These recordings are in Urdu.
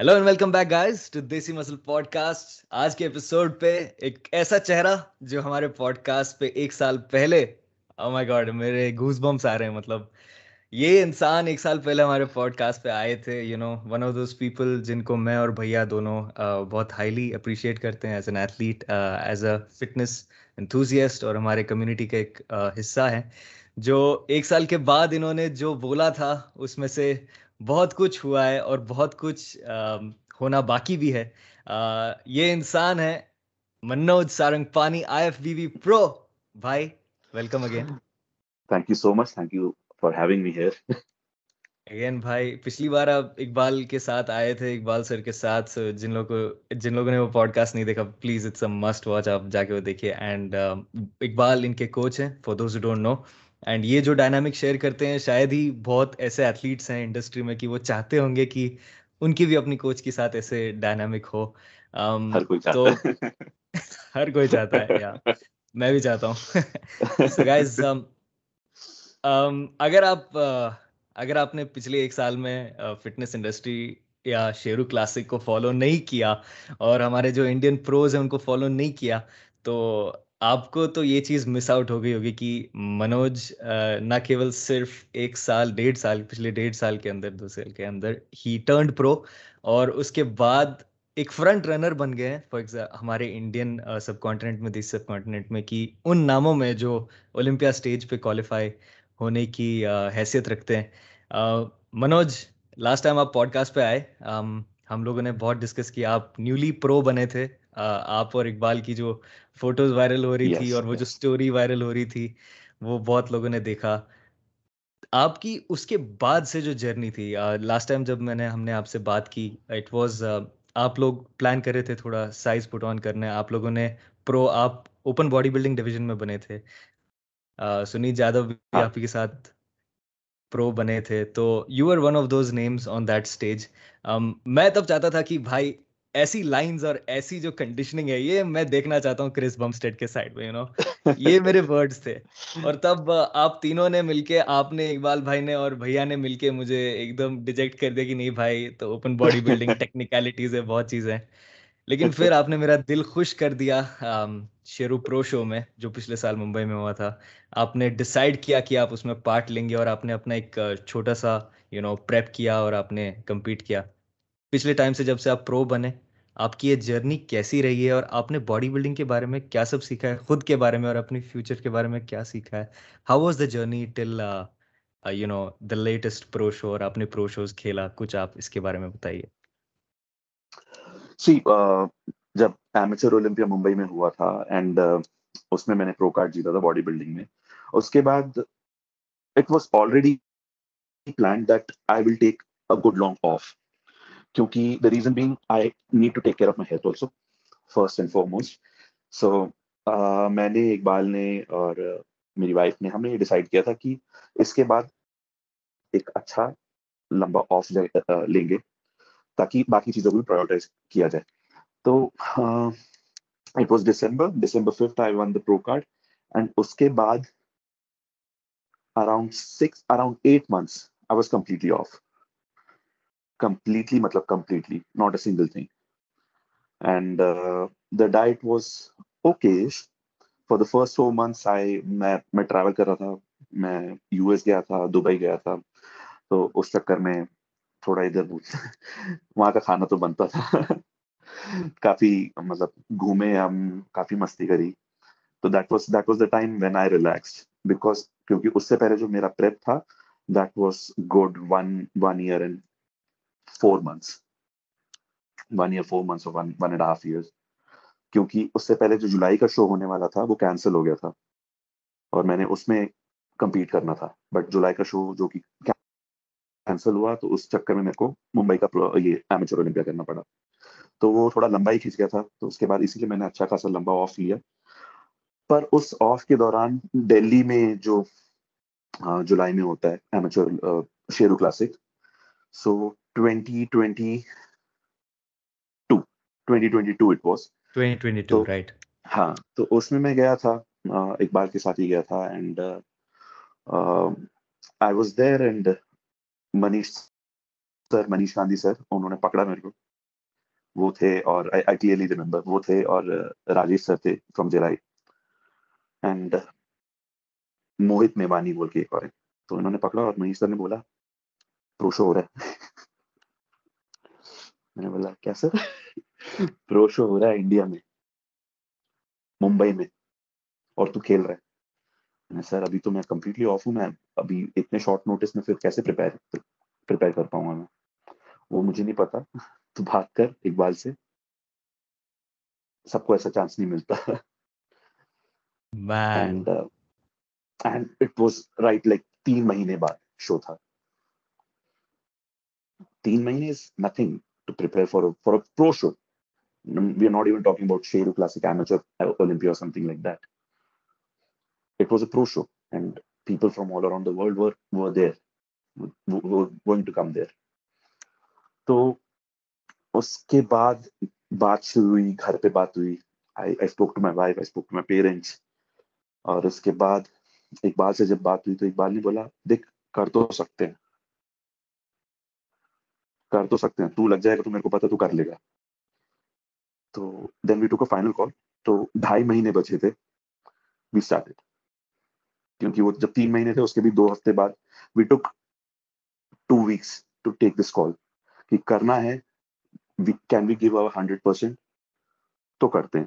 Hello and welcome back guys to Desi muscle pod cost آج کے ایپیسوڈ پہ ایک ایسا چہرہ جو ہمارے پوڈ کاسٹ پہ ایک سال پہلے او مائی گاڈ میرے گھوس بمس آ رہے ہیں مطلب یہ انسان ایک سال پہلے ہمارے پوڈ کاسٹ پہ آئے تھے you know one of those people جن کو میں اور بھیا دونوں بہت ہائیلی اپریشیٹ کرتے ہیں as an athlete as a fitness enthusiast اور ہمارے کمیونٹی کا ایک حصہ ہے جو ایک سال کے بعد انہوں نے جو بولا تھا، اس میں سے بہت کچھ ہوا ہے اور بہت کچھ ہونا باقی بھی ہے۔ یہ انسان ہے Manoj Sarangpani I F B B pro بھائی welcome again thank you so much thank you for having me here again بھائی پچھلی بار آپ اقبال کے ساتھ آئے تھے اقبال سر کے ساتھ جن لوگوں کو جن لوگوں نے وہ پوڈ کاسٹ نہیں دیکھا please it's a must watch آپ جا کے وہ دیکھیے۔ اینڈ اقبال ان کے کوچ ہیں for those don't know and یہ جو ڈائنامک شیئر کرتے ہیں شاید ہی بہت ایسے ایتھلیٹس ہیں انڈسٹری میں کہ وہ چاہتے ہوں گے کہ ان کی بھی اپنی کوچ کے ساتھ ایسے ڈائنامک ہو۔ تو ہر کوئی چاہتا ہے میں بھی چاہتا ہوں۔ گائز اگر آپ اگر آپ نے پچھلے ایک سال میں فٹنس انڈسٹری یا شیرو کلاسک کو فالو نہیں کیا اور ہمارے جو انڈین پروز ہیں ان کو فالو نہیں کیا تو آپ کو تو یہ چیز مس آؤٹ ہو گئی ہوگی کہ منوج نہ کیول صرف ایک سال، ڈیڑھ سال، پچھلے ڈیڑھ سال کے اندر، دو سال کے اندر ہی ٹرنڈ پرو اور اس کے بعد ایک فرنٹ رنر بن گئے ہیں۔ فار ایگزامپل ہمارے انڈین سب کانٹیننٹ میں دیس سب کانٹیننٹ میں کہ ان ناموں میں جو اولمپیا اسٹیج پہ کوالیفائی ہونے کی حیثیت رکھتے ہیں۔ منوج لاسٹ ٹائم آپ پوڈ کاسٹ پہ آئے ہم لوگوں نے بہت ڈسکس کیا آپ نیولی پرو بنے تھے۔ آپ اور اقبال کی جو فوٹوز وائرل ہو رہی تھی اور وہ جو اسٹوری وائرل ہو رہی تھی وہ بہت لوگوں نے دیکھا۔ آپ کی اس کے بعد سے جو جرنی تھی لاسٹ ٹائم جب میں نے ہم نے آپ سے بات کی اٹ واز آپ لوگ پلان کر رہے تھے تھوڑا سائز پٹ آن کرنے آپ لوگوں نے پرو آپ اوپن باڈی بلڈنگ ڈویژن میں بنے تھے۔ سنیت جادو بھی ہاں۔ آپ کے ساتھ پرو بنے تھے۔ تو you are one of those names on that stage میں تب چاہتا تھا کہ بھائی ایسی لائنز اور ایسی جو کنڈیشننگ ہے یہ میں دیکھنا چاہتا ہوں کرس بم اسٹیٹ کے سائڈ میں یو نو یہ میرے ورڈز تھے۔ اور تب آپ تینوں نے مل کے آپ نے اقبال بھائی نے اور بھیا نے مل کے مجھے ایک دم ڈیجیکٹ کر دیا کہ نہیں بھائی تو اوپن باڈی بلڈنگ ٹیکنیکلٹیز ہے بہت چیزیں۔ لیکن پھر آپ نے میرا دل خوش کر دیا شیرو پرو شو میں جو پچھلے سال ممبئی میں ہوا تھا۔ آپ نے ڈسائڈ کیا کہ آپ اس میں پارٹ لیں گے اور آپ نے اپنا ایک چھوٹا سا یو نو پریپ کیا اور آپ نے کمپیٹ کیا۔ پچھلے ٹائم سے جب سے آپ پرو بنے آپ کی یہ جرنی کیسی رہی ہے اور آپ نے باڈی بلڈنگ کے بارے میں کیا سب سیکھا ہے؟ خود کے بارے میں اور اپنی فیوچر کے بارے میں کیا سیکھا ہے؟ How was the journey till you know the latest pro show اور آپ نے پرو شوز کھیلا؟ کچھ آپ اس کے بارے میں بتائیے۔ سی uh, جب ایمیچر اولمپیا ممبئی میں ہوا تھا اینڈ uh, اس میں میں نے پرو کارڈ جیتا تھا باڈی بلڈنگ میں۔ اس کے بعد it was already plan that I will take a good long off کیونکہ the reason being I need to take care of my health also first and foremost so میں نے اقبال نے اور میری وائف نے، ہم نے یہ ڈیسائڈ کیا تھا کہ اس کے بعد ایک اچھا لمبا آف لیں گے تاکہ باقی چیزوں کو بھی پرائیورٹائز کیا جائے۔ تو it was December December fifth I won the pro card and اس کے بعد around six around eight months I was completely off completely مطلب completely not a single thing and the diet was okay for the first four months I میں میں ٹریول کر رہا تھا میں یو ایس گیا تھا دبئی گیا تھا تو اس چکر میں تھوڑا ادھر وہاں کا کھانا تو بنتا تھا کافی مطلب گھومے ہم کافی مستی کری تو that was that was the time when I relax because کیونکہ اس سے پہلے جو میرا پریپ تھا that was good one one year and four months one year four months one one and half years کیونکہ اس سے پہلے جو جولائی کا شو ہونے والا تھا، وہ کینسل ہو گیا تھا. اور میں نے اس میں کمپیٹ کرنا تھا. بٹ جولائی کا شو جو کہ کینسل ہوا، تو اس چکر میں میرے کو ممبئی کا یہ ایمیچور اولمپیا کرنا پڑا. تو وہ تھوڑا لمبا ہی کھینچ گیا تھا. تو اس کے بعد اسی لیے میں نے اچھا خاصا لمبا آف لیا. پر اس آف کے دوران دلی میں جو ہاں، جولائی میں ہوتا ہے ایمیچور شیرو کلاسک سو ہاں تو اس میں میں گیا تھا اقبال کے ساتھ ہی گیا تھا and I was there and Manish sir Manish Gandhi sir انہوں نے پکڑا میرے کو وہ تھے اور آئی کلیئرلی ریمبر وہ تھے اور راجیش سر تھے فرام اینڈ موہت میوانی بول کے ایک اور تو انہوں نے پکڑا اور منیش سر نے بولا پرو شو ہو رہا ہے میں نے بولا کیا سر؟ پرو شو ہو رہا ہے انڈیا میں ممبئی میں اور تو کھیل رہا ہے. سر ابھی تو میں کمپلیٹلی آف ہوں میں ابھی اتنے شارٹ نوٹس میں پھر کیسے پریپیئر کر پاؤں گا میں؟ وہ مجھے نہیں پتا۔ تو بھاگ کر اقبال سے۔ سب کو ایسا چانس نہیں ملتا۔ رائٹ لائک تین مہینے بعد شو تھا۔ تین مہینے از نتھنگ تو اس کے بعد بات شروع ہوئی گھر پہ بات ہوئی پیرنٹس اور اس کے بعد اقبال سے جب بات ہوئی تو اقبال نے بولا دیکھ کر تو سکتے ہیں کر تو سکتے ہیں، تو لگ جائے گا تو میرے کو پتا تو کر لے گا۔ تو دین وی ٹو کا فائنل کال تو ڈھائی مہینے بچے تھے۔ وی اسٹارٹیڈ کیونکہ وہ جب تین مہینے تھے، اس کے بھی دو ہفتے بعد۔ وی ٹک ٹو ویکس ٹو ٹیک دس کال کہ کرنا ہے۔ Can we give over hundred percent تو کرتے ہیں۔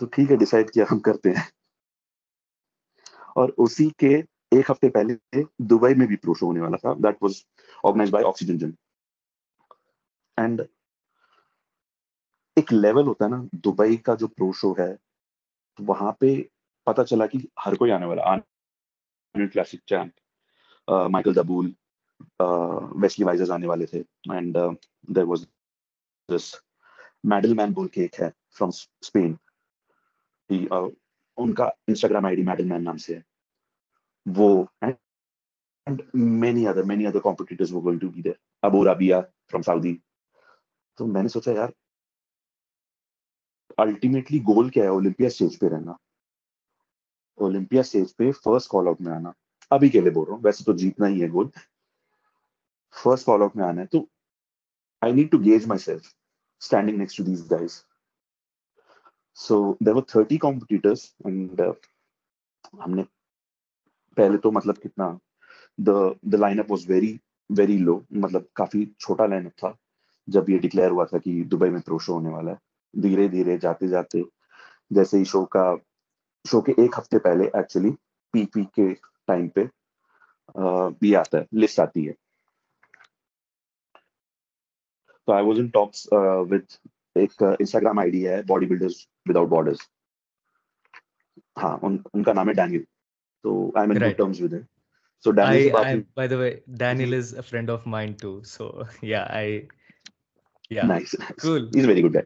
تو ٹھیک ہے ڈسائڈ کیا ہم کرتے ہیں۔ اور اسی کے ایک ہفتے پہلے دبئی میں بھی پرو شو ہونے والا تھا۔ That was organize by Oxygen جن اینڈ ایک لیول ہوتا ہے نا، دبئی کا جو پرو شو ہے، وہاں پہ پتا چلا کہ ہر کوئی آنے والا کلاسک چیمپ مائیکل دبول ویسلی وائزرز آنے والے تھے۔ And there was this medal man بول کے ایک ہے فرام اسپین ان کا Instagram I D medal man نام سے ہے۔ وہ many other many other competitors وہ going to be there Abu Rabia from Saudi تو میں نے سوچا یار الٹیمیٹلی گول کیا ہے؟ اولمپیا اسٹیج پہ رہنا۔ اولمپیا اسٹیج پہ فرسٹ کال آؤٹ میں آنا۔ ابھی کے لیے بول رہا ہوں، ویسے تو جیتنا ہی ہے گول فرسٹ کال آؤٹ میں آنا ہے۔ تو I need to gauge myself standing next to these guys so there were thirty competitors and ہم نے پہلے تو مطلب کتنا the the line up was very very low مطلب کافی چھوٹا لائن اپ تھا۔ جب یہ ڈکلیئر ہوا تھا کہ دبئی میں پرو شو ہونے والا ہے۔ دھیرے دھیرے جاتے جاتے جیسے ہی شو کا شو کے ایک ہفتے پہلے ایکچولی پی پی کے ٹائم پہ بھی آتا ہے لسٹ آتی ہے۔ تو آئی واز ہاں، ان ٹاکس وتھ ایک انسٹاگرام آئی ڈی ہے باڈی بلڈرز وداؤٹ بارڈرز ہاں ان کا نام ہے ڈینیل تو I am in good terms with him so Daniel I, I by the way Daniel is a friend of mine too. So yeah I yeah. Nice cool. He is very good guy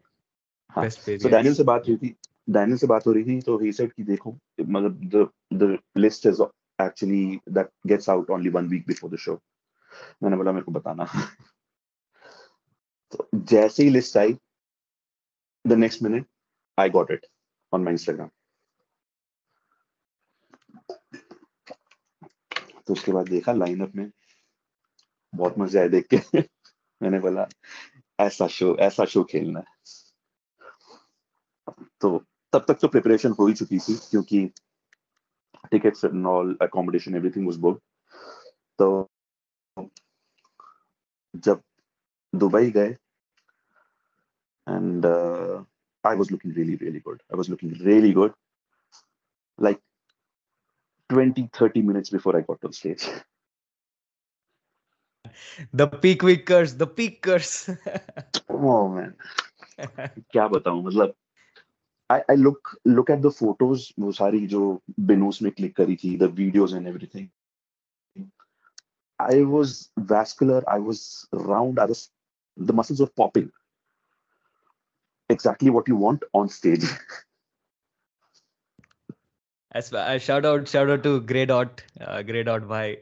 ہاں best page سو ڈینیل سے بات ہوئی تھی ڈینیل سے بات ہو رہی تھی تو ہی سیڈ کہ دیکھو مطلب the the list is actually that gets out only one week before the show. میں نے بولا میرے کو بتانا تو جیسے ہی لسٹ آئی انسٹاگرام تو اس کے بعد دیکھا لائن اپ میں بہت مزے آئے دیکھ کے۔ میں نے بولا، ایسا شو ایسا شو کھیلنا ہے۔ تو تب تک تو پریپریشن ہو ہی چکی تھی کیونکہ tickets all accommodation everything was book تو جب دبئی گئے and I was looking really really good I was looking really good like twenty thirty minutes before I got on stage the pack ویکرس دا پیکرس کیا بتاؤں مطلب فوٹوز وہ ساری جو بینوس میں کلک کری تھی the videos and everything I was vascular I was round muscles of popping exactly what you want on stage shout out shout out to grey dot grey dot بھائی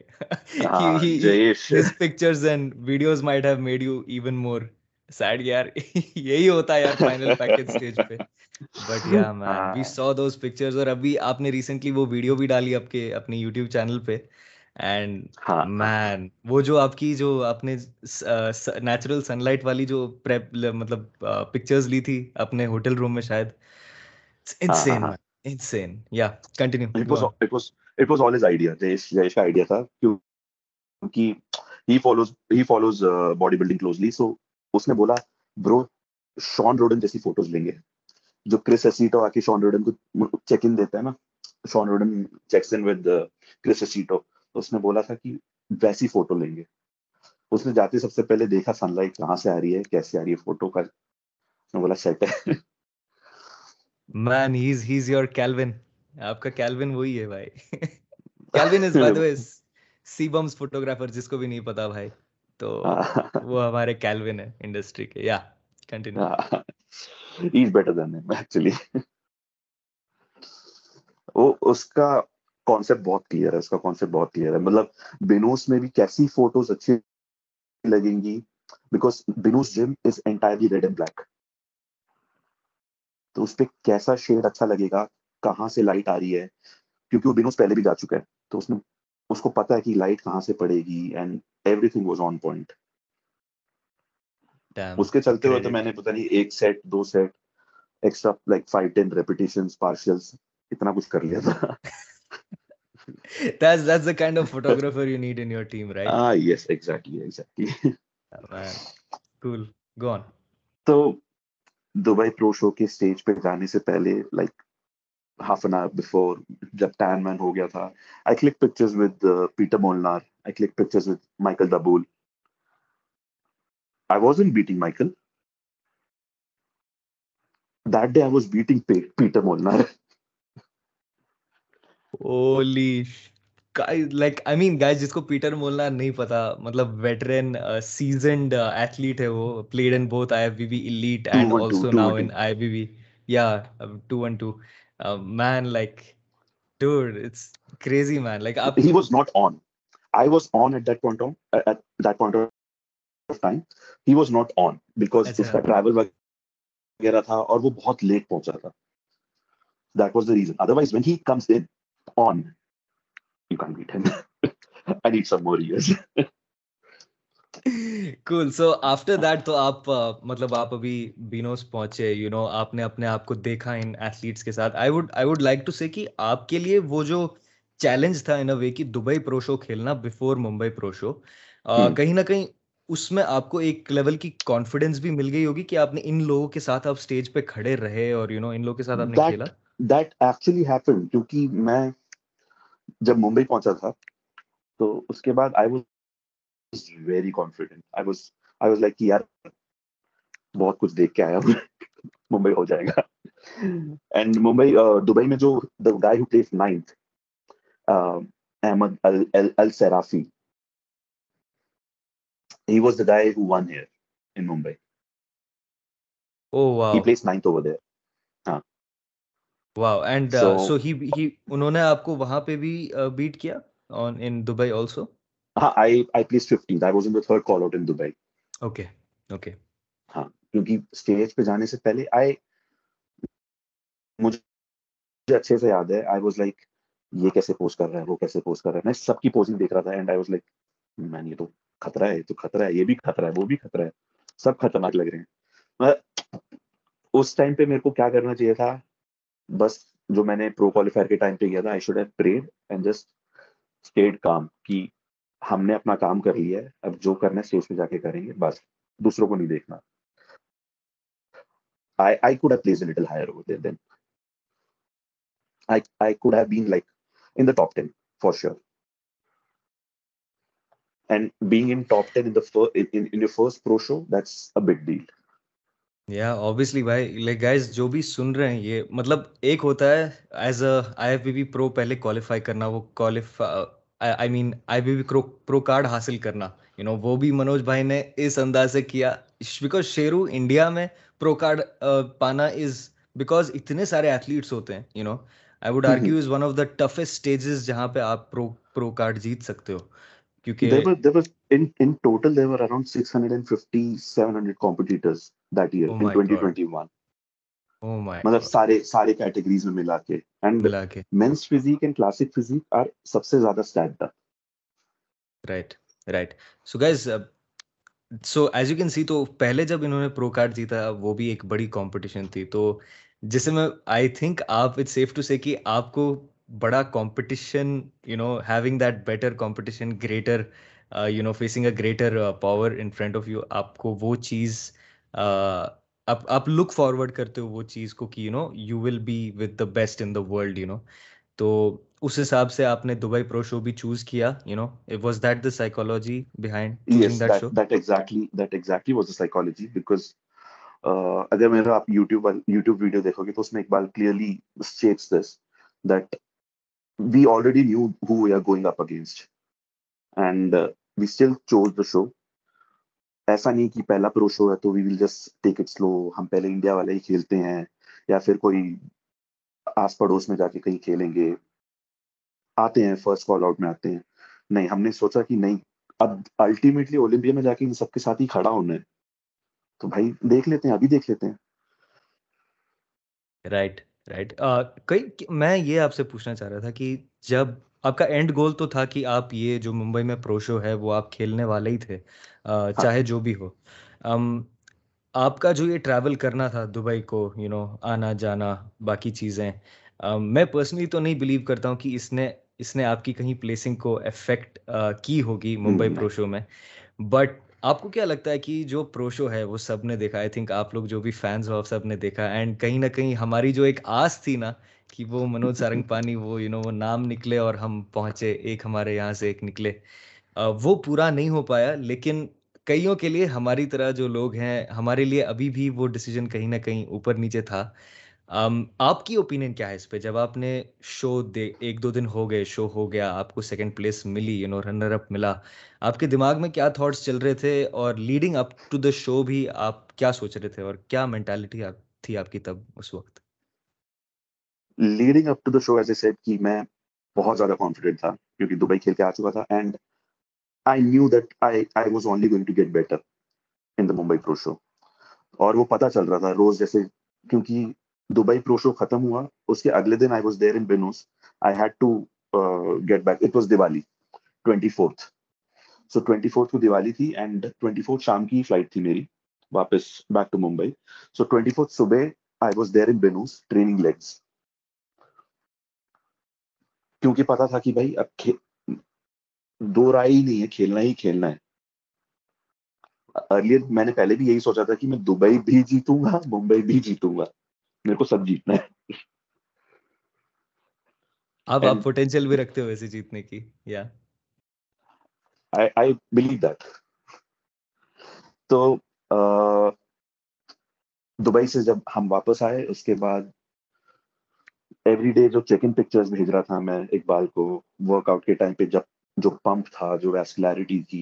pictures and videos might have made you even more sad یار یہی ہوتا ہے یار فائنل پیکج سٹیج پہ بٹ یا man we so those pictures اور ابھی آپ نے ریسنٹلی وہ ویڈیو بھی ڈالی آپ کے اپنے یوٹیوب چینل پہ اینڈ مین وہ جو آپ کی جو آپ نے نیچرل سن لائٹ والی جو مطلب پکچرز لی تھی اپنے ہوٹل روم میں شاید انسین ویسی فوٹو لیں گے اس نے جاتے سب سے پہلے دیکھا سن لائٹ کہاں سے آ رہی ہے کیسے آ رہی ہے فوٹو کا man he's he's your Kelvin آپ کا کیلوین وہی ہے بھائی Kelvin is by way C Bum's photographer جس کو بھی نہیں پتا بھائی تو وہ ہمارے کیلوین ہے انڈسٹری کے یا continue he is better than ہم ایکچولی وہ اس کا کانسیپٹ بہت کلیئر ہے اس کا کانسیپٹ بہت کلیئر ہے مطلب بینوس میں بھی کیسی فوٹوز اچھی لگیں گی because Venus gym is entirely red and black تو اس پہ کیسا شیڈ اچھا لگے گا؟ کہاں سے لائٹ آ رہی ہے؟ کیونکہ وہ بینوس پہلے بھی جا چکا ہے۔ تو اس نے اس کو پتا ہے کہ لائٹ کہاں سے پڑے گی and everything was on point اس کے چلتے ہوئے تو میں نے پتا نہیں ایک سیٹ دو set extra like five ten repetition partials اتنا کچھ کر لیا تھا۔ That's that's the kind of photographer you need in your team right? Ah yes exactly exactly. Man. cool. Go on. تو دبئی پرو شو کے اسٹیج پہ جانے سے پہلے like half an hour before جب ٹین مین ہو گیا تھا I click pictures with Peter Molnar I click pictures with Michael Dubol I wasn't beating Michael. That day I was beating Peter Molnar. Holy like I mean guys جس کو پیٹر مولنا نہیں پتا مطلب ویٹرن سیزنڈ ایتھلیٹ ہے وہ played in both I B B elite and also now in I B B یا two one two man like dude it's crazy man. Like he was not on. I was on at that point on at that point of time he was not on because اس کا ٹریول وغیرہ تھا اور وہ بہت لیٹ پہنچا تھا that was the reason otherwise when he comes in on you can beat him I need some more years cool so after that تو آپ مطلب آپ ابھی بینوس پہنچے یو نو آپ نے اپنے آپ کو دیکھا ان ایتھلیٹس کے ساتھ I would I would like to say کہ آپ کے لیے وہ جو چیلنج تھا ان اے وے کہ دبئی پرو شو کھیلنا بفور ممبئی پرو شو کہیں نہ کہیں اس میں آپ کو ایک لیول کی کانفیڈینس بھی مل گئی ہوگی کہ آپ نے ان لوگوں کے ساتھ آپ اسٹیج پہ کھڑے رہے اور یو نو ان لوگوں کے ساتھ آپ نے کھیلا دیٹ ایکچولی ہیپن کیونکہ میں جب ممبئی پہنچا تھا تو اس کے بعد I was very confident I was I was like یار بہت کچھ دیکھ کے آیا ہوں ممبئی ہو جائے گا اینڈ ممبئی دبئی میں جو the guy who placed ninth Ahmed Alsarafi he was the guy who won here in Mumbai. Oh wow! He placed ninth over there. Wow and so he he انہوں نے آپ کو وہاں پہ بھی بیٹ کیا آن ان دبئی آلسو ہاں I I placed 15 I was in the third call out in Dubai okay okay ہاں کیونکہ اسٹیج پہ جانے سے پہلے آئی مجھے اچھے سے یاد ہے آئی واز لائک یہ کیسے پوز کر رہا ہے وہ کیسے پوز کر رہا ہے میں سب کی پوزنگ دیکھ رہا تھا and I was like man یہ تو خطرہ ہے تو خطرہ ہے یہ بھی خطرہ ہے وہ بھی خطرہ ہے سب خطرناک لگ رہے ہیں. اس ٹائم پہ میرے کو کیا کرنا چاہیے تھا؟ بس جو میں نے پرو کوالیفائر کے ٹائم پہ کیا تھا I should have prayed and just stayed calm کہ ہم نے اپنا کام کر لیا ہے اب جو کرنا ہے اسٹیج پہ جا کے کریں گے بس دوسروں کو نہیں دیکھنا I could have placed a little higher over there then. I, I could have been like in the top 10 for sure. And being in top ten in your first pro show that's a big deal یا اوبیسلی بھائی لائک گائز جو بھی سن رہے ہیں یہ مطلب ایک ہوتا ہے as a I F B B pro پہلے کوالیفائی کرنا وہ qualify I mean I B B pro card حاصل کرنا یو نو وہ بھی منوج بھائی نے اس انداز سے کیا بیکاز شیرو انڈیا میں پرو کارڈ پانا از بیکاز اتنے سارے ایتھلیٹس ہوتے ہیں you know I would argue is one of the toughest stages جہاں پہ آپ پرو پرو کارڈ جیت سکتے ہو 2021 Oh my so as you can see تو پہلے جب انہوں نے پرو کارڈ جیتا وہ بھی ایک بڑی کمپٹیشن تھی. تو جسے میں آئی تھنک آپ اٹ سیف ٹو سے کہ آپ کو بڑا competition you know having that better competition greater you know facing a greater power in front of you آپ کو وہ چیز uh, آپ لک فارورڈ کرتے ہو وہ چیز کو کہ you know you will be with the best in the world you know تو اس حساب سے آپ نے دبئی پرو شو بھی چوز کیا you know was that the psychology behind that exactly that exactly was the psychology because اگر میرا آپ یوٹیوب یوٹیوب ویڈیو دیکھو گے تو اس میں Iqbal clearly states this that we already knew who we are going up against and we still choose the show ایسا نہیں کہ پہلا پرو شو ہے تو وی ول جسٹ ٹیک اٹ سلو ہم پہلے انڈیا والے ہی کھیلتے ہیں یا پھر کوئی آس پڑوس میں جا کے کہیں کھیلیں گے، آتے ہیں فرسٹ کال آؤٹ میں آتے ہیں۔ نہیں، ہم نے سوچا کہ نہیں، اب الٹیمیٹلی اولمپیا میں جا کے ان سب کے ساتھ ہی کھڑا ہونا ہے۔ تو بھائی، دیکھ لیتے ہیں، ابھی دیکھ لیتے ہیں۔ رائٹ رائٹ کئی، میں یہ آپ سے پوچھنا چاہ رہا تھا کہ جب آپ کا اینڈ گول تو تھا کہ آپ یہ جو ممبئی میں پرو شو ہے وہ آپ کھیلنے والے ہی تھے ہاں۔ چاہے جو بھی ہو۔ آپ کا جو یہ ٹریول کرنا تھا دبئی کو یو نو آنا جانا باقی چیزیں میں پرسنلی تو نہیں بلیو کرتا ہوں کہ اس نے اس نے آپ کی کہیں پلیسنگ کو افیکٹ کی ہوگی ممبئی پرو شو میں۔ بٹ آپ کو کیا لگتا ہے کہ جو پرو شو ہے وہ سب نے دیکھا؟ آئی تھنک آپ لوگ جو بھی فینس ہو سب نے دیکھا۔ اینڈ کہیں نہ کہیں ہماری جو ایک آس تھی نا کہ وہ منوج سارنگ پانی وہ یو نو وہ نام نکلے اور ہم پہنچے، ایک ہمارے یہاں سے ایک نکلے۔ وہ پورا نہیں ہو پایا، لیکن کئیوں کے لیے ہماری طرح جو لوگ ہیں، ہمارے لیے ابھی بھی وہ ڈیسیجن کہیں نہ کہیں اوپر نیچے تھا۔ آپ کی اوپینین کیا ہے اس پہ؟ جب آپ نے شو دے، ایک دو دن ہو گئے شو ہو گیا، آپ کو سیکنڈ پلیس ملی یو نو رنر اپ ملا۔ آپ کے دماغ میں کیا تھاٹس چل رہے تھے اور لیڈنگ اپ ٹو دا شو بھی آپ کیا سوچ رہے تھے اور کیا مینٹالٹی تھی آپ کی تب اس وقت؟ Leading up to the show as a set کہ میں بہت زیادہ کانفیڈنٹ تھا کیونکہ دبئی کھیل کے آ چکا تھا and I knew that I I was only going to get better in the Mumbai pro show اور وہ پتہ چل رہا تھا روز جیسے کیونکہ دبئی پرو شو ختم ہوا اس کے اگلے دن I was there in Venus I had to get back it was Diwali twenty fourth so twenty fourth کو دیوالی تھی اینڈ ٹوینٹی فورتھ شام کی فلائٹ تھی میری واپس back to Mumbai so twenty fourth صبح I was there in بینوس training legs کیونکہ پتا تھا کہ بھائی اب دو رائے ہی نہیں ہے کھیلنا ہی کھیلنا ہے۔ ارلیئر میں نے پہلے بھی یہی سوچا تھا کہ میں دبئی بھی جیتوں گا ممبئی بھی جیتوں گا۔ میرے کو سب جیتنا ہے۔ اب آپ پوٹینشیل بھی رکھتے ہو ایسے جیتنے کی یا؟ آئی بلیو دیٹ تو دبئی سے جب ہم واپس آئے اس کے بعد ایوری ڈے جو چیک ان پکچرز بھیج رہا تھا میں اقبال کو ورک آؤٹ کے ٹائم پہ جب جو پمپ تھا، جو ویسکولیرٹی تھی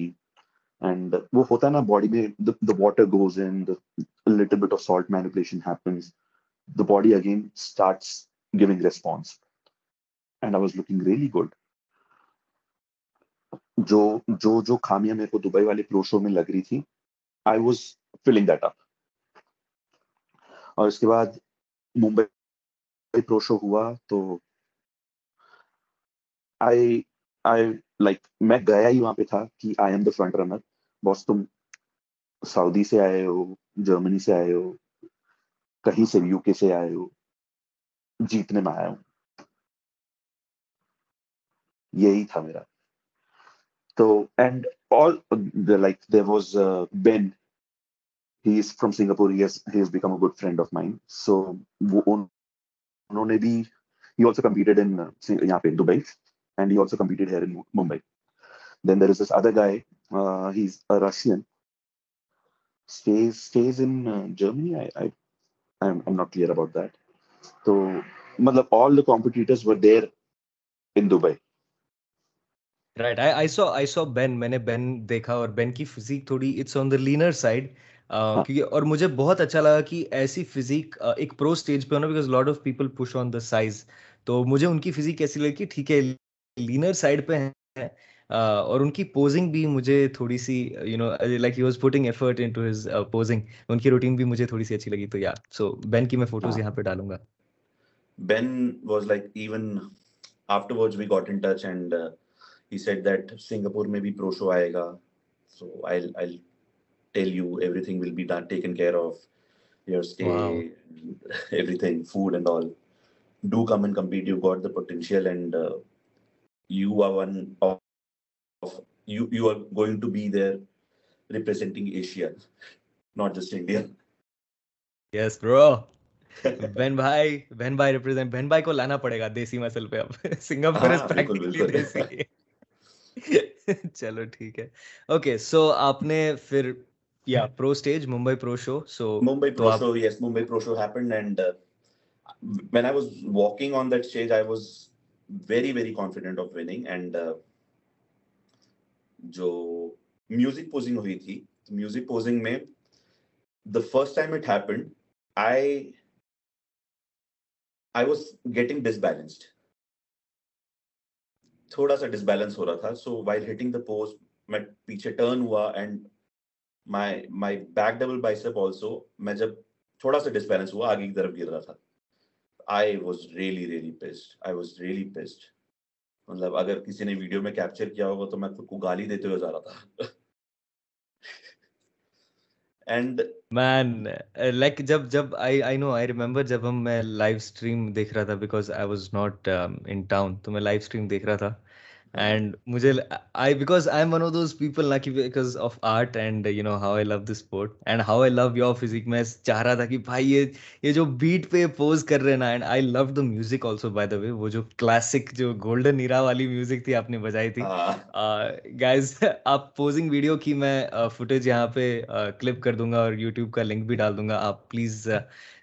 اینڈ وہ ہوتا ہے نا باڈی میں the water goes in little bit of salt manipulation happens the body again starts giving response and I was looking really good جو جو جو خامیاں میرے کو دبئی والے پرو شو میں لگ رہی تھی I was feeling that up اور اس کے بعد ممبئی پرو شو ہوا تو میں گیا ہی وہاں پہ تھا کہ I am the front runner boss تم سعودی سے آئے ہو جرمنی سے آئے ہو کہیں سے یو کے سے آئے ہو جیتنے میں آیا ہوں یہی تھا میرا تو and all like they was Ben he is from Singapore good friend of mine so وہ انہوں نے بھی ہی آلسو کمپیٹیڈ ان یہاں پہ Dubai and he also competed here in Mumbai then there is this other guy he is a Russian stays in Germany not clear about that تو مطلب all the competitors were there in Dubai right I saw I saw Ben میں نے بین دیکھا اور بین کی فزیک تھوڑی it's on the leaner side کیونکہ اور مجھے بہت اچھا لگا کہ ایسی فزیک ایک پرو اسٹیج پہ ہونا because lot of people push on the size تو مجھے ان کی فزیک ایسی لگی؟ کہ ٹھیک ہے لینر سائڈ پہ ہیں۔ اور ان کی پوزنگ بھی مجھے تھوڑی سی you know like he was putting effort into his posing ان کی روٹین بھی مجھے تھوڑی سی اچھی لگی تو یا سو بین کی میں فوٹوز یہاں پہ ڈالوں گا۔ Been was like even afterwards we got in touch and he said that Singapore میں بھی پرو شو آئے گا۔ سو آئی آئی لانا پڑے گا دیسی مسل پہ چلو ٹھیک ہے yeah pro stage mumbai pro show so mumbai pro show aap... yes mumbai pro show happened and uh, when i was walking on that stage i was very very confident of winning and jo uh, music posing hui thi music posing mein the first time it happened i i was getting disbalanced تھوڑا سا ڈسبیلنس ہو رہا تھا so while hitting the pose میں پیچھے ٹرن ہوا and my my back double bicep also میں جب تھوڑا سا ڈسبیلنس ہوا، آگے کی طرف گر رہا تھا۔ I was really really pissed I was really pissed مطلب اگر کسی نے ویڈیو میں کیپچر کیا ہوگا تو میں خود کو گالی دیتے ہوئے جا رہا تھا۔ اینڈ مین لائک جب جب آئی آئی نو آئی ریمبر جب ہم میں لائیو اسٹریم دیکھ رہا تھا because I was not in town تو میں لائف اسٹریم دیکھ رہا تھا۔ اینڈ مجھے I because I am one of those people نا کہ because of art and you know how I love this sport and how I love your physique میں چاہ رہا تھا کہ بھائی یہ یہ جو بیٹ پہ پوز کر رہے نا and I love the music also by the way وہ جو کلاسک جو گولڈن ایرا والی میوزک تھی آپ نے بجائی تھی گائز آپ پوزنگ ویڈیو کی میں فوٹیج یہاں پہ کلپ کر دوں گا اور یوٹیوب کا لنک بھی ڈال دوں گا آپ پلیز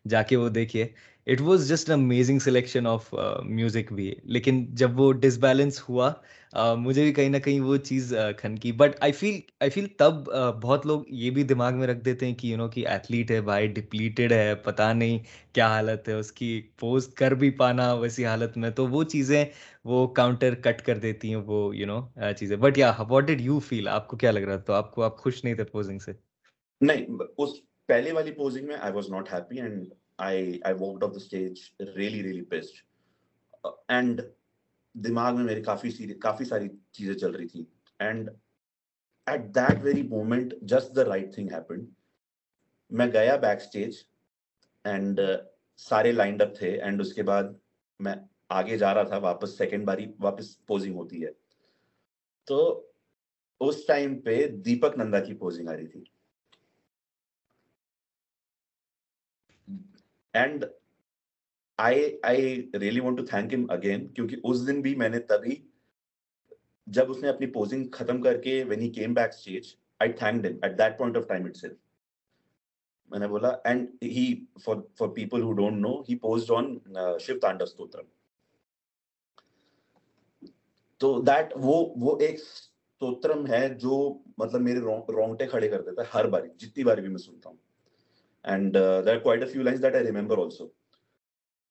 جا کے وہ دیکھیے it was just amazing selection of music بھی لیکن جب وہ ڈسبیلنس ہوا مجھے بھی کہیں نہ کہیں وہ چیز کھنکی بٹ آئی فیل آئی فیل تب بہت لوگ یہ بھی دماغ میں رکھ دیتے ہیں کہ یو نو کہ ایتھلیٹ ہے بھائی ڈپلیٹڈ ہے، پتہ نہیں کیا حالت ہے، اس کی پوسٹ کر بھی پانا ویسی حالت میں۔ تو وہ چیزیں وہ کاؤنٹر کٹ کر دیتی ہیں، وہ یو نو چیزیں۔ بٹ یا واٹ ڈیڈ یو فیل آپ کو کیا لگ رہا تھا؟ آپ کو، آپ خوش نہیں تھے پوزنگ سے؟ نہیں، اس پہلے والی پوزنگ میں I was not happy and I I of the stage really really best and دماغ میں میرے کافی سیری, کافی ساری چیزیں چل رہی تھیں. And at that very moment just the right thing happen میں گیا بیک اسٹیج اینڈ سارے لائنڈ اپ تھے. اینڈ اس کے بعد میں آگے جا رہا تھا واپس سیکنڈ باری واپس پوزنگ ہوتی ہے. تو اس ٹائم پہ دیپک نندا کی پوزنگ آ رہی تھی. And I really want to thank him again کیونکہ اس دن بھی میں نے تبھی جب اس نے اپنی پوزنگ ختم کر کے when he came back stage I thank them at that point of time itself میں نے بولا and he for for people who don't know he posed on Shiv تو دیٹ وہ وہ ایک ہے جو مطلب میرے رونگٹے کھڑے کر دیتا ہے ہر باری، جتنی باری بھی میں سنتا ہوں. And there quite a few lines that I remember also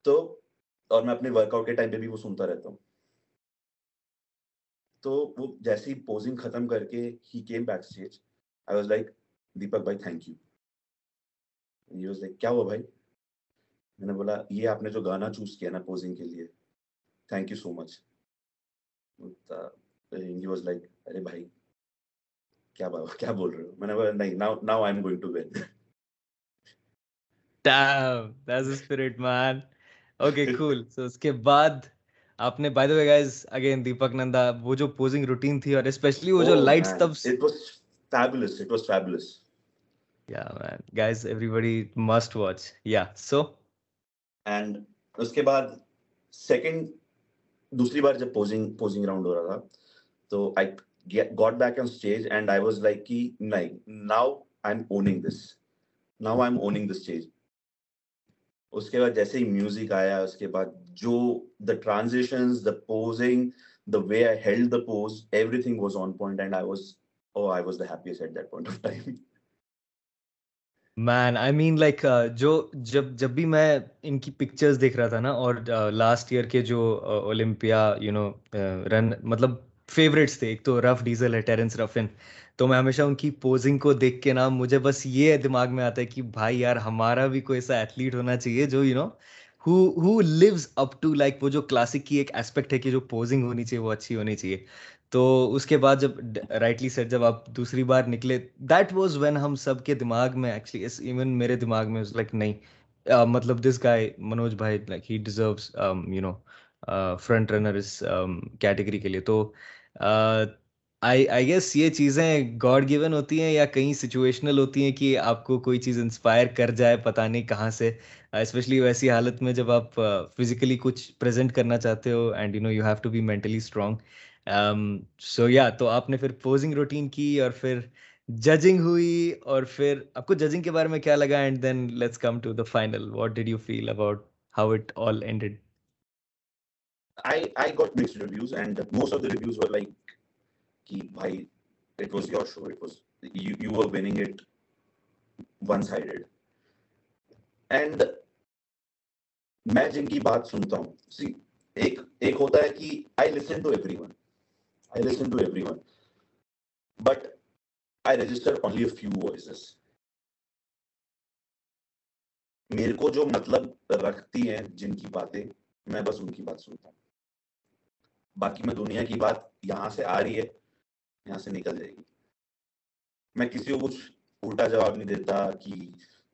تو اور میں اپنے ورک آؤٹ کے ٹائم پہ بھی وہ سنتا رہتا ہوں۔ تو وہ جیسے ہی پوزنگ ختم کر کے he came back stage I was like Deepak بھائی تھینک یو واز لائک کیا ہوا بھائی میں نے بولا یہ آپ نے جو گانا چوز کیا نا پوزنگ کے لیے thank you so much was like ارے بھائی کیا کیا بول رہے ہو میں نے بولا نہیں now now I am going to when Damn, that's spirit, man. Okay cool so اس کے بعد آپ نے by the way guys again Deepak Nanda وہ جو پوزنگ روٹین تھی اور اسپیشلی وہ جو لائٹس تب it was fabulous it was fabulous yeah man guys everybody must watch yeah so and اس کے بعد سیکنڈ دوسری بار جب پوزنگ پوزنگ راؤنڈ ہو رہا تھا تو I got back on stage and I was like کہ نہیں now I am owning this now I am owning this stage اس کے بعد جیسے ہی میوزک آیا، اس کے بعد جو the transition the posing the way I held the pose everything was on point and I was oh I was the happiest at that point of time man I mean like جو جب جب بھی میں ان کی پکچرز دیکھ رہا تھا نا اور uh, لاسٹ ایئر کے جو اولمپیا یو نو رن مطلب فیوریٹس تھے. ایک تو رف ڈیزل ہے، ٹیرنس رفن تو میں ہمیشہ ان کی پوزنگ کو دیکھ کے نا، مجھے بس یہ دماغ میں آتا ہے کہ بھائی یار، ہمارا بھی کوئی ایسا ایتھلیٹ ہونا چاہیے جو you know who lives up to like وہ جو کلاسک کی ایک اسپیکٹ ہے کہ جو پوزنگ ہونی چاہیے، وہ اچھی ہونی چاہیے. تو اس کے بعد جب رائٹلی سر جب آپ دوسری بار نکلے دیٹ واز وین ہم سب کے دماغ میں ایکچولی ایون میرے دماغ میں لائک نہیں. مطلب دس گائے منوج بھائی like he deserves you know front runner us category کے لیے. تو آئی گیس یہ چیزیں گاڈ گیون ہوتی ہیں یا کہیں سچویشنل ہوتی ہیں کہ آپ کو کوئی چیز انسپائر کر جائے پتہ نہیں کہاں سے اسپیشلی ویسی حالت میں جب آپ فزیکلی کچھ پریزنٹ کرنا چاہتے ہو and you know you have to be mentally strong so yeah تو آپ نے پھر پوزنگ روٹین کی اور پھر ججنگ ہوئی اور پھر آپ کو ججنگ کے بارے میں کیا لگا and then let's come to the final what did you feel about how it all ended I I got mixed reviews and most of the reviews were like ki bhai it was your show it was you you were winning it one sided and میں جن کی بات سنتا ہوں سی ایک ایک ہوتا ہے کہ I listen to everyone I listen to everyone but I register only few voices میرے کو جو مطلب رکھتی ہیں جن کی باتیں میں بس ان کی بات سنتا ہوں باقی میں دنیا کی بات یہاں سے آ رہی ہے یہاں سے نکل جائے گی۔ میں کسی کو کچھ الٹا جواب نہیں دیتا کہ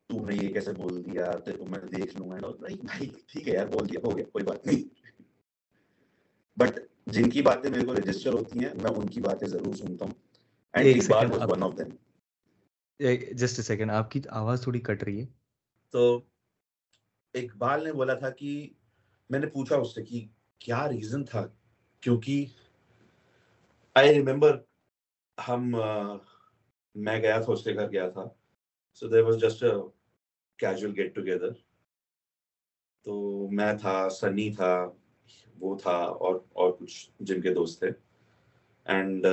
تو نے یہ کیسے بول دیا تیرے کو میں دیکھ لوں گا۔ بھائی ٹھیک ہے یار بول دیا ہو گیا کوئی بات نہیں۔ بٹ جن کی باتیں میرے کو رجسٹر ہوتی ہیں میں ان کی باتیں ضرور سنتا ہوں۔ جسٹ سیکنڈ آپ کی آواز تھوڑی کٹ رہی ہے۔ تو اقبال نے بولا تھا کہ میں نے پوچھا اس سے کہ کیا ریزن تھا کیونکہ آئی ریمبر ہم میں گیا تھا، اس کے گھر گیا تھا۔ So there was just casual get together تو میں تھا، سنی تھا، وہ تھا اور اور کچھ جن کے دوست تھے۔ اینڈ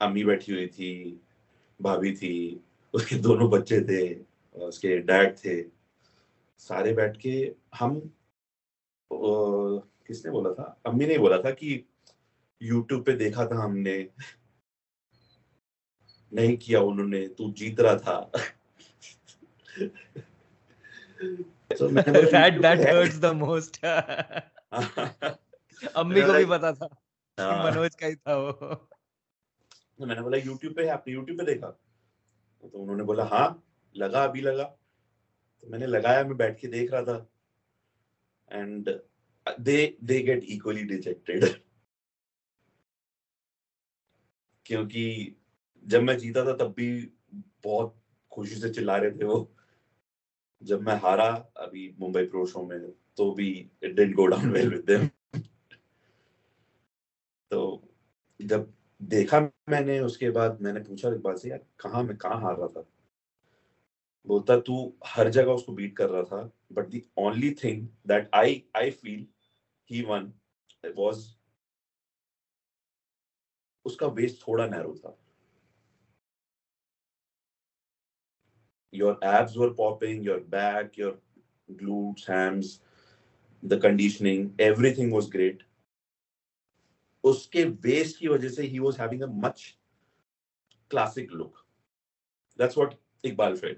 امی بیٹھی ہوئی تھی، بھابھی تھی، اس کے دونوں بچے تھے، اس کے ڈیڈ تھے۔ سارے بیٹھ کے ہم کس نے بولا تھا؟ امی نے بولا تھا کہ یوٹیوب پہ دیکھا تھا ہم نے۔ نہیں کیا انہوں نے تو جیت رہا تھا۔ امی کو بھی پتا تھا منوج کا ہی تھا وہ۔ میں نے بولا یوٹیوب پہ آپ نے یوٹیوب پہ دیکھا؟ تو انہوں نے بولا ہاں لگا ابھی لگا۔ تو میں نے لگایا میں بیٹھ کے دیکھ رہا تھا۔ And they they get actually dejected کیونکہ جب میں جیتا تھا تب بھی بہت خوشی سے چلا رہے تھے وہ جب میں ہارا ابھی ممبئی پرو شو میں تو بھی it didn't go down well with them تو جب دیکھا میں نے اس کے بعد میں نے پوچھا اقبال سے یار کہاں میں کہاں ہار رہا تھا بولتا تو ہر جگہ اس کو بیٹ کر رہا تھا but the only thing that I I feel he won was اس کا ویسٹ تھوڑا نیرو تھا۔ Your abs were popping, your back, your glutes, hams, the conditioning, everything was great. اس کے ویسٹ کی وجہ سے ہی was having a much classic look that's what Iqbal feel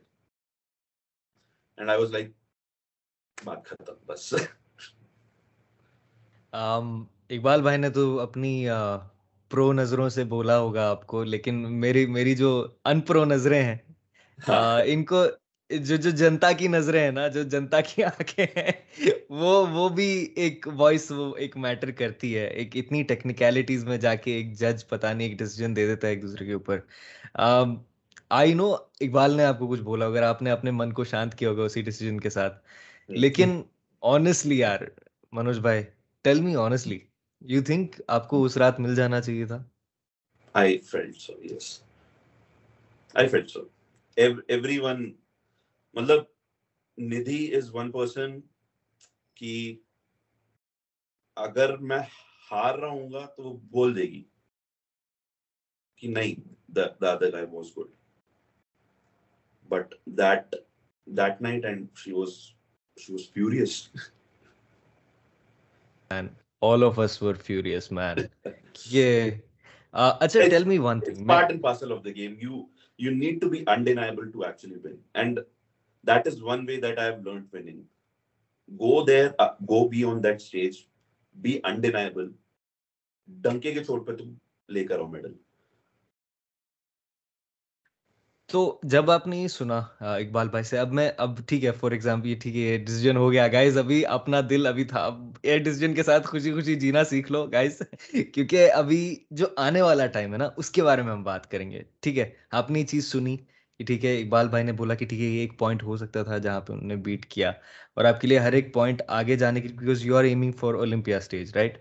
and I was like بات ختم بس اقبال بھائی نے تو اپنی پرو نظروں سے بولا ہوگا آپ کو لیکن میری میری جو ان پرو نظریں ہیں ان کو جو جو جنتا کی نظریں ہیں نا جو جنتا کی آنکھیں ہیں وہ وہ بھی ایک وائس وہ ایک میٹر کرتی ہے۔ ایک اتنی ٹیکنیکلٹیز میں جا کے ایک جج پتا نہیں ایک ڈیسیجن دے دیتا ہے ایک دوسرے کے اوپر۔ آئی نو اقبال نے آپ کو کچھ بولا اگر آپ نے اپنے من کو شانت کیا ہوگا اسی ڈیسیجن کے ساتھ لیکن آنےسٹلی یار منوج بھائی tell me honestly you think آپ کو اس رات مل جانا چاہیے تھا I felt so, yes. I felt so. Everyone مطلب ندھی از ون پرسن کی اگر میں ہار رہا ہوں گا تو وہ بول دے گی کہ نہیں Dadar guy was good but that that night and she was she was furious all of us were furious man yeah uh, acha tell me one thing it's part and parcel of the game you you need to be undeniable to actually win and that is one way that i have learned winning go there uh, go be on that stage be undeniable تو جب آپ نے یہ سنا اقبال بھائی سے، اب میں، اب ٹھیک ہے فار ایگزامپل یہ ٹھیک ہے، یہ ڈیسیجن ہو گیا۔ گائز ابھی اپنا دل ابھی تھا۔ اب یہ ڈیسیجن کے ساتھ خوشی خوشی جینا سیکھ لو گائز کیونکہ ابھی جو آنے والا ٹائم ہے نا، اس کے بارے میں ہم بات کریں گے۔ ٹھیک ہے؟ آپ نے یہ چیز سنی کہ ٹھیک ہے، اقبال بھائی نے بولا کہ ٹھیک ہے، یہ ایک پوائنٹ ہو سکتا تھا جہاں پہ انہوں نے بیٹ کیا۔ اور آپ کے لیے ہر ایک پوائنٹ آگے جانے کے لیے because you are aiming for Olympia stage right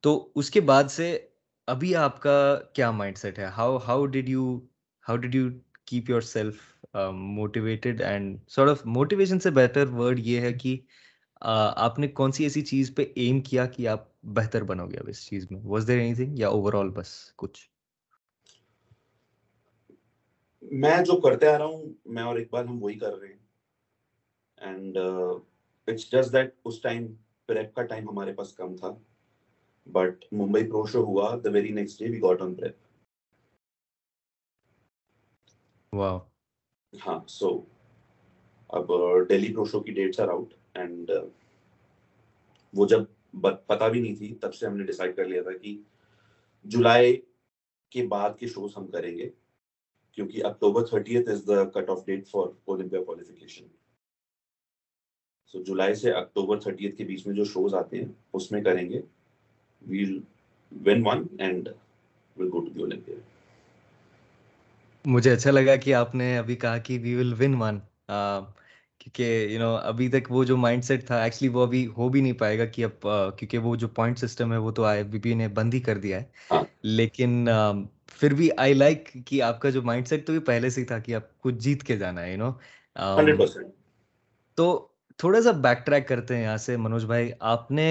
تو اس کے بعد سے ابھی آپ کا کیا مائنڈ سیٹ ہے؟ How how did you how did you keep yourself motivated and sort of motivation سے بہتر ورڈ یہ ہے کہ آپ نے کون سی ایسی چیز پہ ایم کیا کہ آپ بہتر بنو گے اب اس چیز میں؟ واز دیر اینی تھنگ یا اوور آل بس کچھ؟ میں جو کرتے آ رہا ہوں، میں اور اقبال ہم وہی کر رہے ہیں. اینڈ اٹس جسٹ دیٹ اس ٹائم پریپ کا ٹائم ہمارے پاس کم تھا. بٹ ممبئی پرو شو ہوا the very next day we got on prep ہاں سو اب ڈیلی پرو شو کی ڈیٹس آر آؤٹ اینڈ وہ جب پتہ بھی نہیں تھی، تب سے ہم نے ڈیسائیڈ کر لیا تھا کہ جولائی کے بعد کے شوز ہم کریں گے، کیونکہ October thirtieth is the cut off date for Olympia qualification so جولائی سے اکتوبر تھرٹیتھ کے بیچ میں جو شوز آتے ہیں، اس میں کریں گے۔ Well when win and will go to the Olympia مجھے اچھا لگا کہ آپ نے ابھی کہا کہ وی ول ون ون کیونکہ یو نو ابھی تک وہ جو مائنڈ سیٹ تھا ایکچولی وہ ابھی ہو بھی نہیں پائے گا کہ اب کیونکہ وہ جو پوائنٹ سسٹم ہے وہ تو آئی بی پی نے بند ہی کر دیا ہے۔ لیکن پھر بھی آئی لائک کہ آپ کا جو مائنڈ سیٹ تو بھی پہلے سے ہی تھا کہ آپ کو جیت کے جانا ہے یو نو تو تھوڑا سا بیک ٹریک کرتے ہیں یہاں سے۔ منوج بھائی آپ نے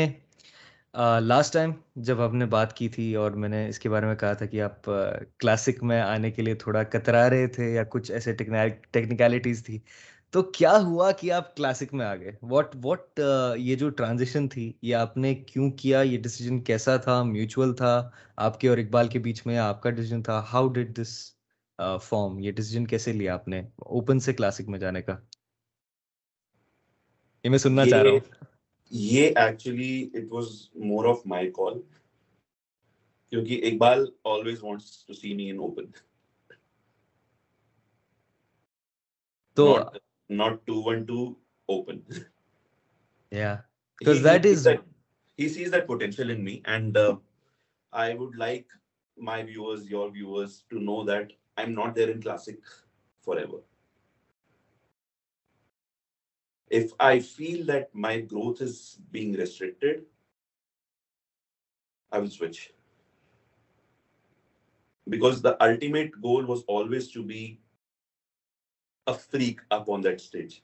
لاسٹ ٹائم جب ہم نے بات کی تھی اور میں نے اس کے بارے میں کہا تھا کہ آپ کلاسک میں آنے کے لیے تھوڑا کترا رہے تھے یا کچھ ایسے ٹیکنیکلٹیز تھی تو کیا ہوا کہ آپ کلاسک میں آ گئے؟ واٹ واٹ یہ جو ٹرانزیشن تھی یہ آپ نے کیوں کیا؟ یہ ڈیسیجن کیسا تھا؟ میوچول تھا؟ آپ کے اور اقبال کے بیچ میں آپ کا ڈیسیجن تھا؟ ہاؤ ڈڈ دس فارم یہ ڈیسیجن کیسے لیا آپ نے؟ اوپن سے کلاسک میں جانے کا؟ یہ میں سننا چاہ رہا ہوں۔ یہ actually it was more of my call کیونکہ Iqbal forever If I feel that my growth is being restricted, I will switch. Because the ultimate goal was always to be a freak up on that stage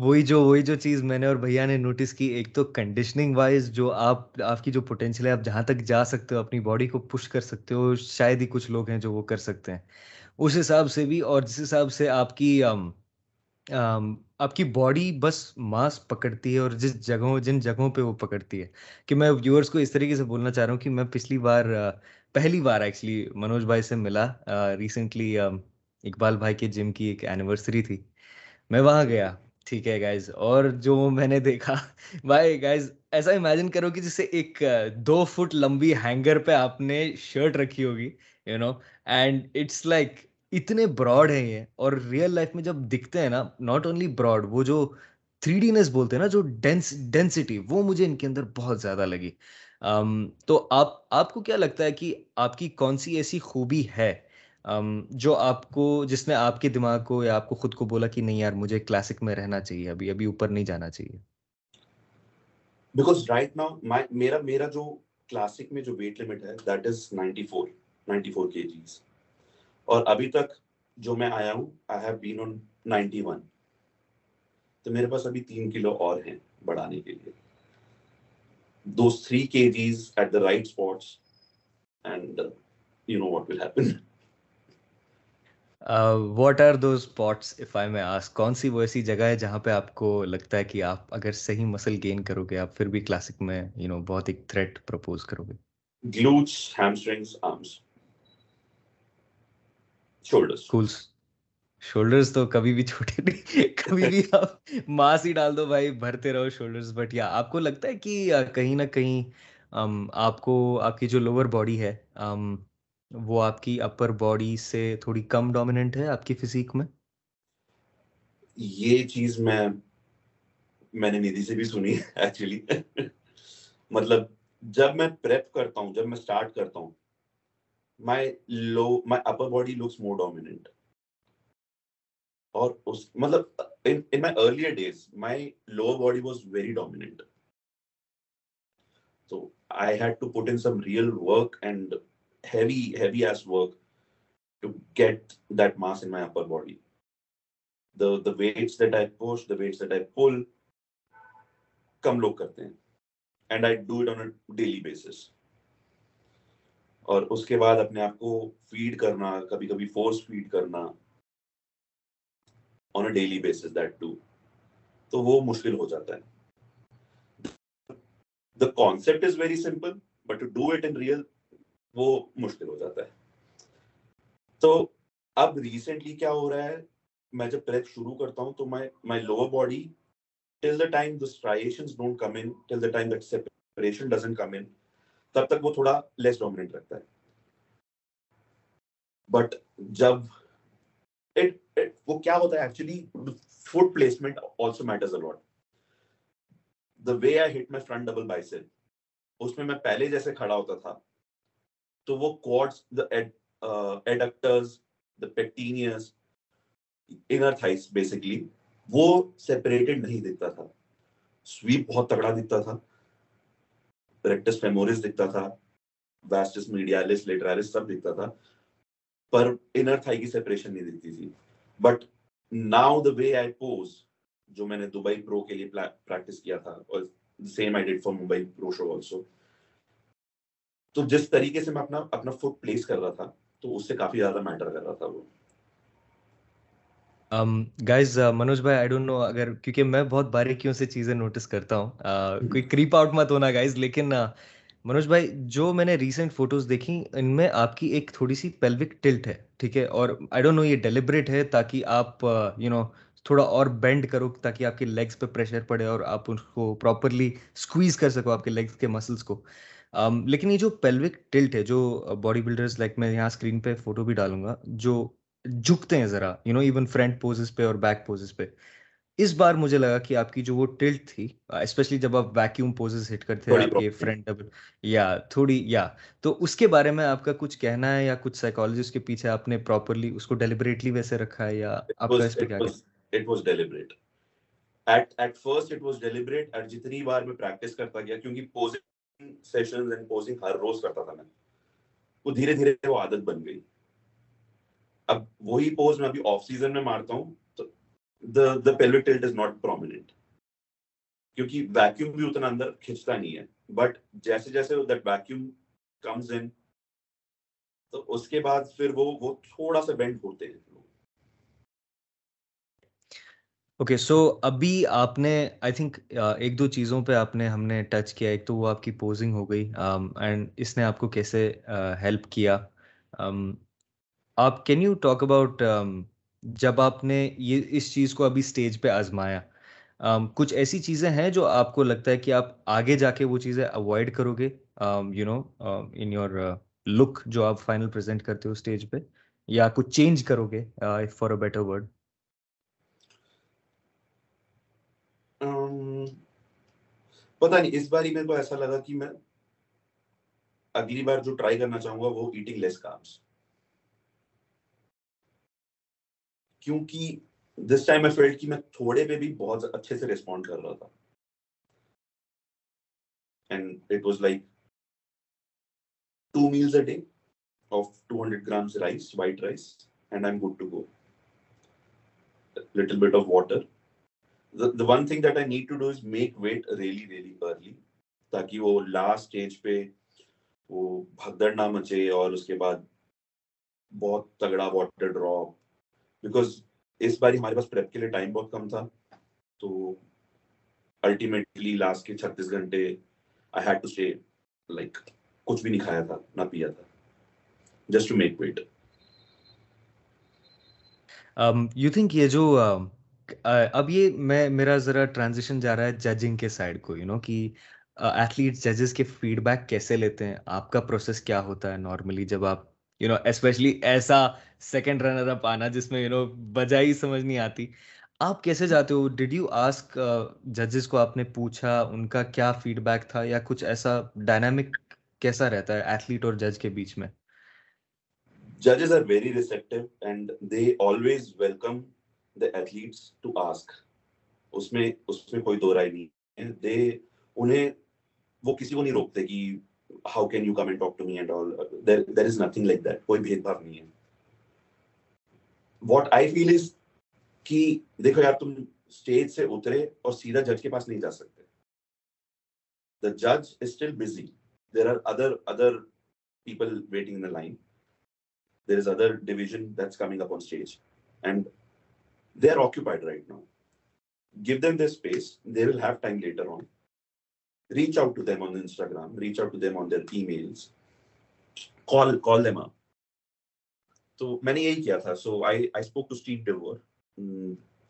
وہی جو وہی جو چیز میں نے اور بھیا نے نوٹس کی ایک تو کنڈیشننگ وائز جو آپ آپ کی جو پوٹینشیل ہے آپ جہاں تک جا سکتے ہو اپنی باڈی کو پش کر سکتے ہو شاید ہی کچھ لوگ ہیں جو وہ کر سکتے ہیں۔ اس حساب سے بھی اور جس حساب سے آپ کی آم, آم, آپ کی باڈی بس ماس پکڑتی ہے اور جس جگہوں جن جگہوں پہ وہ پکڑتی ہے۔ کہ میں ویورس کو اس طریقے سے بولنا چاہ رہا ہوں کہ میں پچھلی بار پہلی بار ایکچولی منوج بھائی سے ملا۔ ریسنٹلی اقبال بھائی کے جم کی ایک اینیورسری تھی۔ میں وہاں گیا۔ ٹھیک ہے گائز اور جو میں نے دیکھا، بھائی گائز ایسا امیجن کرو کہ جسے ایک دو فٹ لمبی ہینگر پہ آپ نے شرٹ رکھی ہوگی you know and it's like اتنے براڈ ہیں یہ، اور ریئل لائف میں جب دکھتے ہیں نا ناٹ اونلی براڈ وہ جو تھری ڈینس بولتے ہیں نا، جو ڈینس ڈینسٹی وہ مجھے ان کے اندر بہت زیادہ لگی۔ تو آپ آپ کو کیا لگتا ہے کہ آپ کی کون سی ایسی خوبی ہے جو آپ کو، جس نے آپ کے دماغ کو یا آپ کو خود کو بولا کہ نہیں یار، مجھے کلاسک میں رہنا چاہیے، ابھی ابھی اوپر نہیں جانا چاہیے۔ بیکاز رائٹ ناؤ میرا میرا جو کلاسک میں جو ویٹ لمٹ ہے دیٹ از 94 94 کے جیز اور ابھی تک جو میں آیا ہوں آئی ہیو بین آن 91 تو میرے پاس ابھی تین کلو اور ہیں بڑھانے کے لیے۔ دو three kgs at the right spots and you know what will happen what are do spots if I میں آس کون سی وہ ایسی جگہ ہے جہاں پہ آپ کو لگتا ہے کہ آپ اگر صحیح مسل گین کرو گے آپ پھر بھی کلاسک میں یو نو بہت ایک تھریٹ پرپوز کرو گے گلوٹس ہیمسٹرنگز آرمز شولڈرز کولز شولڈرز تو کبھی بھی چھوٹے نہیں کبھی بھی آپ ماس ہی ڈال دو بھائی بھرتے رہو شولڈرز بٹ یا آپ کو لگتا ہے کہ uh، کہیں نہ کہیں um، آپ کو آپ کی جو لوور باڈی ہے um، وہ آپ کی اپر باڈی سے تھوڑی کم ڈومیننٹ ہے آپ کی فزیک میں؟ یہ چیز میں میں نے ندھی سے بھی سنی ایکچولی مطلب جب میں پریپ کرتا ہوں، جب میں سٹارٹ کرتا ہوں my low my upper body looks more dominant اور اس مطلب in my earlier days my low body was very dominant تو I had to put in some real work and heavy, heavy ass work to get that mass in my upper body. The the weights that I push, the weights that I pull, کم لوگ کرتے ہیں. And I do it on a daily basis اور اس کے بعد اپنے آپ کو فیڈ کرنا کبھی کبھی فورس فیڈ کرنا on a daily basis that too تو وہ مشکل ہو جاتا ہے. The concept is very simple but to do it in real وہ مشکل ہو جاتا ہے۔ تو اب ریسنٹلی کیا ہو رہا ہے؟ میں جب پریس شروع کرتا ہوں تو my lower body till the time the striations don't come in till the time that separation doesn't come in تب تک وہ تھوڑا لیس ڈومیننٹ رکھتا ہے۔ بٹ جب اٹ وہ کیا ہوتا ہے؟ Actually foot placement also matters a lot the way I hit my front double bicep اس میں میں پہلے جیسے کھڑا ہوتا تھا۔ تو وہ quads the adductors the pectineus inner thighs basically وہ سیپریٹڈ نہیں دکھتا تھا۔ سویپ بہت تگڑا دکھتا تھا۔ ریکٹس فیمورس دکھتا تھا۔ ویسٹس میڈیالس لیٹرالس سب دکھتا تھا۔ پر انر تھائی کی سیپریشن نہیں دکھتی تھی۔ But now the way I pose جو میں نے دبئی پرو کے لیے پریکٹس کیا تھا، اور same I did for Mumbai pro show also تو جس طریقے سے میں اپنا اپنا فٹ پلیس کر رہا تھا تو اس سے کافی زیادہ میٹر کر رہا تھا وہ۔ گائز منوج بھائی آئی ڈونٹ نو اگر کیونکہ میں بہت باریکیوں سے چیزیں نوٹس کرتا ہوں۔ uh, hmm. کوئی کریپ آؤٹ مت ہونا گائز لیکن uh, منوج بھائی جو میں نے ریسنٹ فوٹوز دیکھی ان میں آپ کی ایک تھوڑی سی پیلوک ٹلٹ ہے ٹھیک ہے؟ اور آئی ڈونٹ نو یہ ڈیلیبریٹ ہے تاکہ آپ uh, یو نو تھوڑا اور بینڈ کرو تاکہ آپ کے لیگس پہ پریشر پڑے اور آپ ان کو پراپرلی اسکویز کر سکو آپ کے لیگس کے مسلس کو۔ لیکن یہ جو پیلوک ٹلٹ ہے جو باڈی بلڈرز لائک میں یہاں اسکرین پہ فوٹو بھی ڈالوں گا جو جھکتے ہیں ذرا you know even front poses پہ اور بیک پوزز پہ اس بار مجھے لگا کہ آپ کی جو وہ ٹلٹ تھی اسپیشلی جب آپ ویکیوم پوزز ہٹ کرتے آپ کے فرنٹ ڈبل یا تھوڑی یا تو اس کے بارے میں آپ کا کچھ کہنا ہے یا کچھ سائیکالوجسٹ کے پیچھے آپ نے پراپرلی اس کو ڈیلیبریٹلی ویسے رکھا ہے یا آپ کا اس پہ کیا اٹ واز جتنی بار میں پریکٹس کرتا گیا کیونکہ سیشنز اینڈ پوزنگ ہر روز کرتا تھا میں۔ دھیرے دھیرے وہ عادت بن گئی۔ اب وہی پوز میں ابھی آف سیزن میں مارتا ہوں تو the the is not prominent کیونکہ ویکیوم بھی اتنا اندر کھینچتا نہیں ہے۔ بٹ جیسے جیسے دیٹ ویکیوم کمز ان تو اس کے بعد پھر وہ وہ تھوڑا سا بینڈ ہوتے ہیں۔ اوکے سو ابھی آپ نے آئی تھنک ایک دو چیزوں پہ آپ نے ہم نے ٹچ کیا ایک تو وہ آپ کی پوزنگ ہو گئی اینڈ اس نے آپ کو کیسے ہیلپ کیا آپ کین یو ٹاک اباؤٹ جب آپ نے یہ اس چیز کو ابھی اسٹیج پہ آزمایا کچھ ایسی چیزیں ہیں جو آپ کو لگتا ہے کہ آپ آگے جا کے وہ چیزیں اوائڈ کرو گے یو نو ان یور لک جو آپ فائنل پریزنٹ کرتے ہو اسٹیج پہ یا کچھ چینج کرو گے فار اے بیٹر ورڈ پتہ نہیں، اس بار میرے کو ایسا لگا کہ میں اگلی بار جو ٹرائی کرنا چاہوں گا، وہ ایٹنگ لیس کاربس کیونکہ دس ٹائم میں فیلڈ کی میں تھوڑے پہ بھی بہت اچھے سے ریسپونڈ کر رہا تھا۔ And it was like two meals a day of two hundred grams rice white rice and I am good to go little bit of water the, one thing that I need to do is make weight really really early تاکہ وہ last stage پہ وہ بھگدڑ نہ مچے اور اس کے بعد بہت تگڑا واٹر ڈراپ بیکاز اس بار ہمارے پاس پریپ کے لیے ٹائم بہت کم تھا تو الٹیمیٹلی لاسٹ کے چھتیس گھنٹے I had to stay like کچھ بھی نہیں کھایا تھا نہ پیا تھا just to make weight you think یہ جو اب یہ میں، میرا ذرا ٹرانزیشن جا رہا ہے ججنگ کے سائڈ کو یو نو کہ ایتھلیٹ ججز کے فیڈ بیک کیسے لیتے ہیں؟ آپ کا پروسیس کیا ہوتا ہے نارملی جب آپ یو نو اسپیشلی ایسا سیکنڈ رنر اپ آنا جس میں یو نو بجا ہی سمجھ نہیں آتی۔ آپ کیسے جاتے ہو؟ ڈیڈ یو آسک ججز کو آپ نے پوچھا؟ ان کا کیا فیڈ بیک تھا؟ یا کچھ ایسا ڈائنامک کیسا رہتا ہے ایتھلیٹ اور جج کے بیچ میں؟ ججز are very receptive and they always welcome the athletes to ask اس میں اس میں کوئی دو رائے نہیں ہے دے انہیں وہ کسی کو نہیں روکتے کہ how can you come and talk to me and all there is nothing like that کوئی بھید بھاؤ نہیں ہے واٹ آئی فیل از کہ دیکھو یار تم اسٹیج سے اترے اور سیدھا جج کے پاس نہیں جا سکتے دا جج is still busy there are other other people waiting in line there is other division that's coming up on stage and they are occupied right now give them their space. They will have time later on. Reach out to them on instagram. Reach out to them on their emails. Call call them up. تو میں نے یہی کیا تھا so I I spoke to Steve ڈیور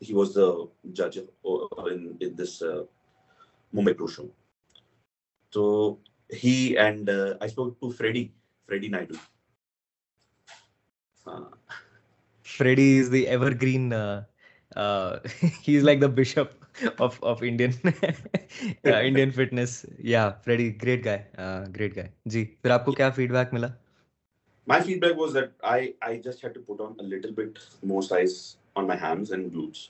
ہی واز دا جج in this Mumbai pro show تو ہی and I spoke to Freddy Freddy Naidu Freddy is the evergreen he is like the bishop of of Indian Indian fitness yeah Freddy great guy great guy جی پھر آپ کو کیا فیڈ بیک ملا my feedback was that I I just had to put on a little bit more size on my hands and glutes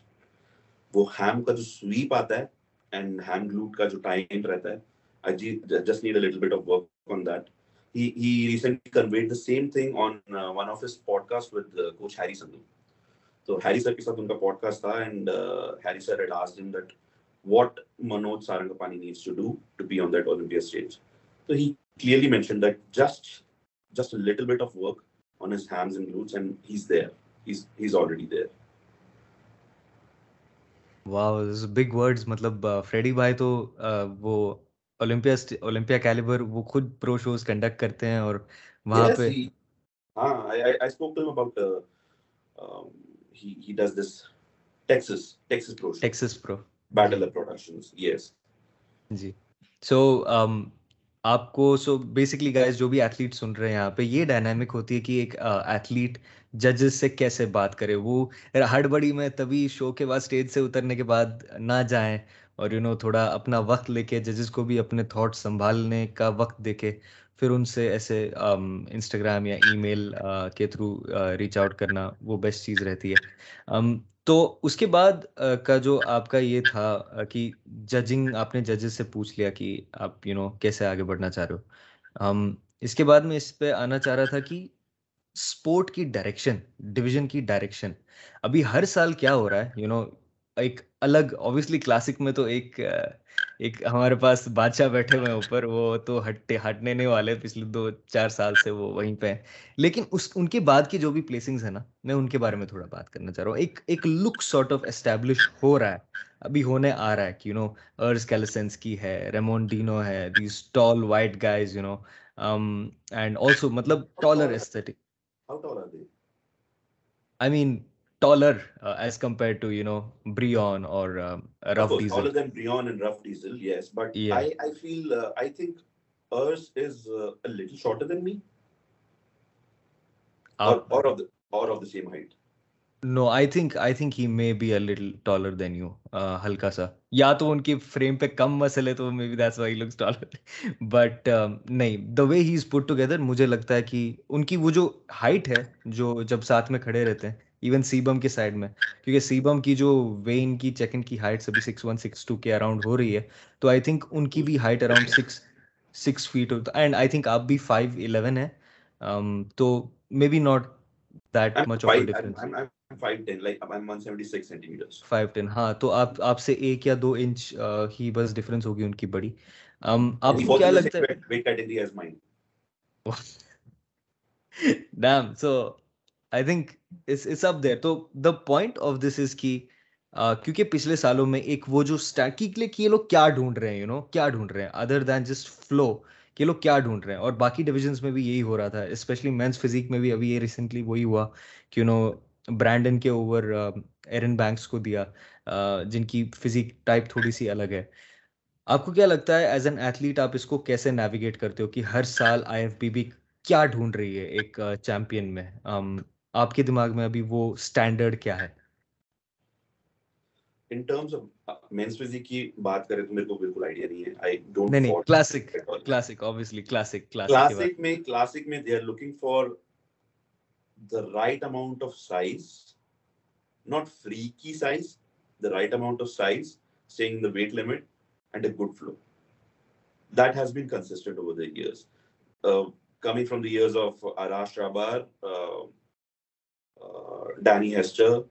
وہ ہیم کا جو سویپ آتا ہے اینڈ ہیم گلوٹ کا جو ٹائم رہتا ہے I G just need a little bit of work on that he recently conveyed the same thing on one of his podcast with coach Harry Sandhu تو ہیری سر کے ساتھ ان کا پوڈ کاسٹ تھا اینڈ ہیری سر ایڈ آس دم that what Manoj Sarang Pani needs to do to be on that all India stage تو he clearly mention that just just little bit of work on his hands and glutes and has there خودکٹ کرتے ہیں he he does this Texas Texas pro Texas pro battle productions yes G. So آپ کو سو بیسکلی گائز جو بھی ایتھلیٹ سن رہے ہیں یہاں پہ یہ ڈائنامک ہوتی ہے کہ ایک ایتھلیٹ ججز سے کیسے بات کرے۔ وہ ہڑبڑی میں تبھی شو کے بعد اسٹیج سے اترنے کے بعد نہ جائیں اور یو نو تھوڑا اپنا وقت لے کے ججز کو بھی اپنے تھاٹ سنبھالنے کا وقت دے کے پھر ان سے ایسے انسٹاگرام یا ای میل کے تھرو ریچ آؤٹ کرنا وہ بیسٹ چیز رہتی ہے۔ تو اس کے بعد کا جو آپ کا یہ تھا کہ ججنگ آپ نے ججز سے پوچھ لیا کہ آپ یو نو کیسے آگے بڑھنا چاہ رہے ہو۔ اس کے بعد میں اس پہ آنا چاہ رہا تھا کہ اسپورٹ کی ڈائریکشن ڈویژن کی ڈائریکشن ابھی ہر سال کیا ہو رہا ہے یو نو ایک الگ اوبیسلی کلاسک میں تو ایک ایک ہمارے پاس بادشاہ بیٹھے ہوئے اوپر وہ تو ہٹتے ہٹنے نہیں والے پچھلے دو چار سال سے وہ وہیں پہ ہیں۔ لیکن اس ان کے بعد کی جو بھی پلیسنگز ہیں نا میں ان کے بارے میں تھوڑا بات کرنا چاہ رہا ہوں۔ ایک ایک لک سارٹ آف اسٹیبلش ہو رہا ہے ابھی ہونے آ رہا ہے کہ یو نو ارس کیلسنس کی ہے ریمون ڈینو ہے these tall white guys you know and also مطلب taller aesthetic I mean taller uh, as compared to you know Brion or um, Rough course, Diesel. Taller than Brion and Rough Diesel, yes. But yeah. I, I feel uh, I think Urs is uh, a little shorter than me. Uh, or, or of the or of the same height. No, I think I think he may be a little taller than you. ہلکا سا یا تو ان کی فریم پہ کم مسل ہے تو maybe that's why looks taller but نہیں the way he is put together مجھے لگتا ہے کہ ان کی وہ جو ہائٹ ہے جو جب ساتھ میں کھڑے رہتے ہیں ایون سیبم کے سائڈ میں کیونکہ سیبم کی جو وین کی چیکن کی ہائٹ ابھی سکس ون سکس ٹو کے اراؤنڈ ہو رہی ہے تو آئی تھنک ان کی بھی height around six six feet and I think آپ بھی فائیو الیون ہے تو maybe not that much of difference five ten ہاں تو آپ آپ سے ایک یا دو انچ ہی بس ڈفرنس ہوگی ان کی بڑی آپ کو کیا لگتا ہے ڈیم سو آئی تھنک اپ دیر تو دا پوائنٹ آف دس از کی کیونکہ پچھلے سالوں میں ایک وہ جو یہ لوگ کیا ڈھونڈ رہے ہیں یو نو کیا ڈھونڈ رہے ہیں ادر دین جسٹ فلو کہ لوگ کیا ڈھونڈ رہے ہیں، اور باقی ڈویژنس میں بھی یہی ہو رہا تھا اسپیشلی مینس فزیک میں بھی ابھی یہ ریسنٹلی وہی ہوا کہ نو برانڈن کے اوور ایرن بینکس کو دیا uh, جن کی فزیک ٹائپ تھوڑی سی الگ ہے. آپ کو کیا لگتا ہے ایز این ایتھلیٹ آپ اس کو کیسے نیویگیٹ کرتے ہو کہ ہر سال آئی ایف بی بی کیا ڈھونڈ رہی ہے ایک uh, چیمپئن میں um, آپ کے دماغ میں right amount of weight limit flow this بینسٹنڈ from داسٹر ڈینیسٹرس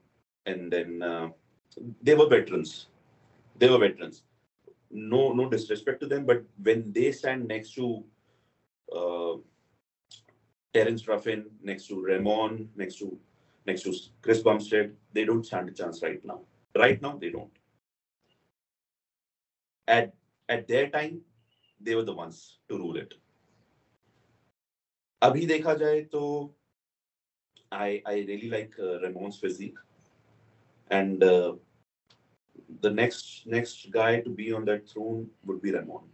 رائٹ ناؤنٹ رول ابھی دیکھا جائے تو I I really like uh, Ramon's physique, and uh, the next next guy to be on that throne would be Ramon.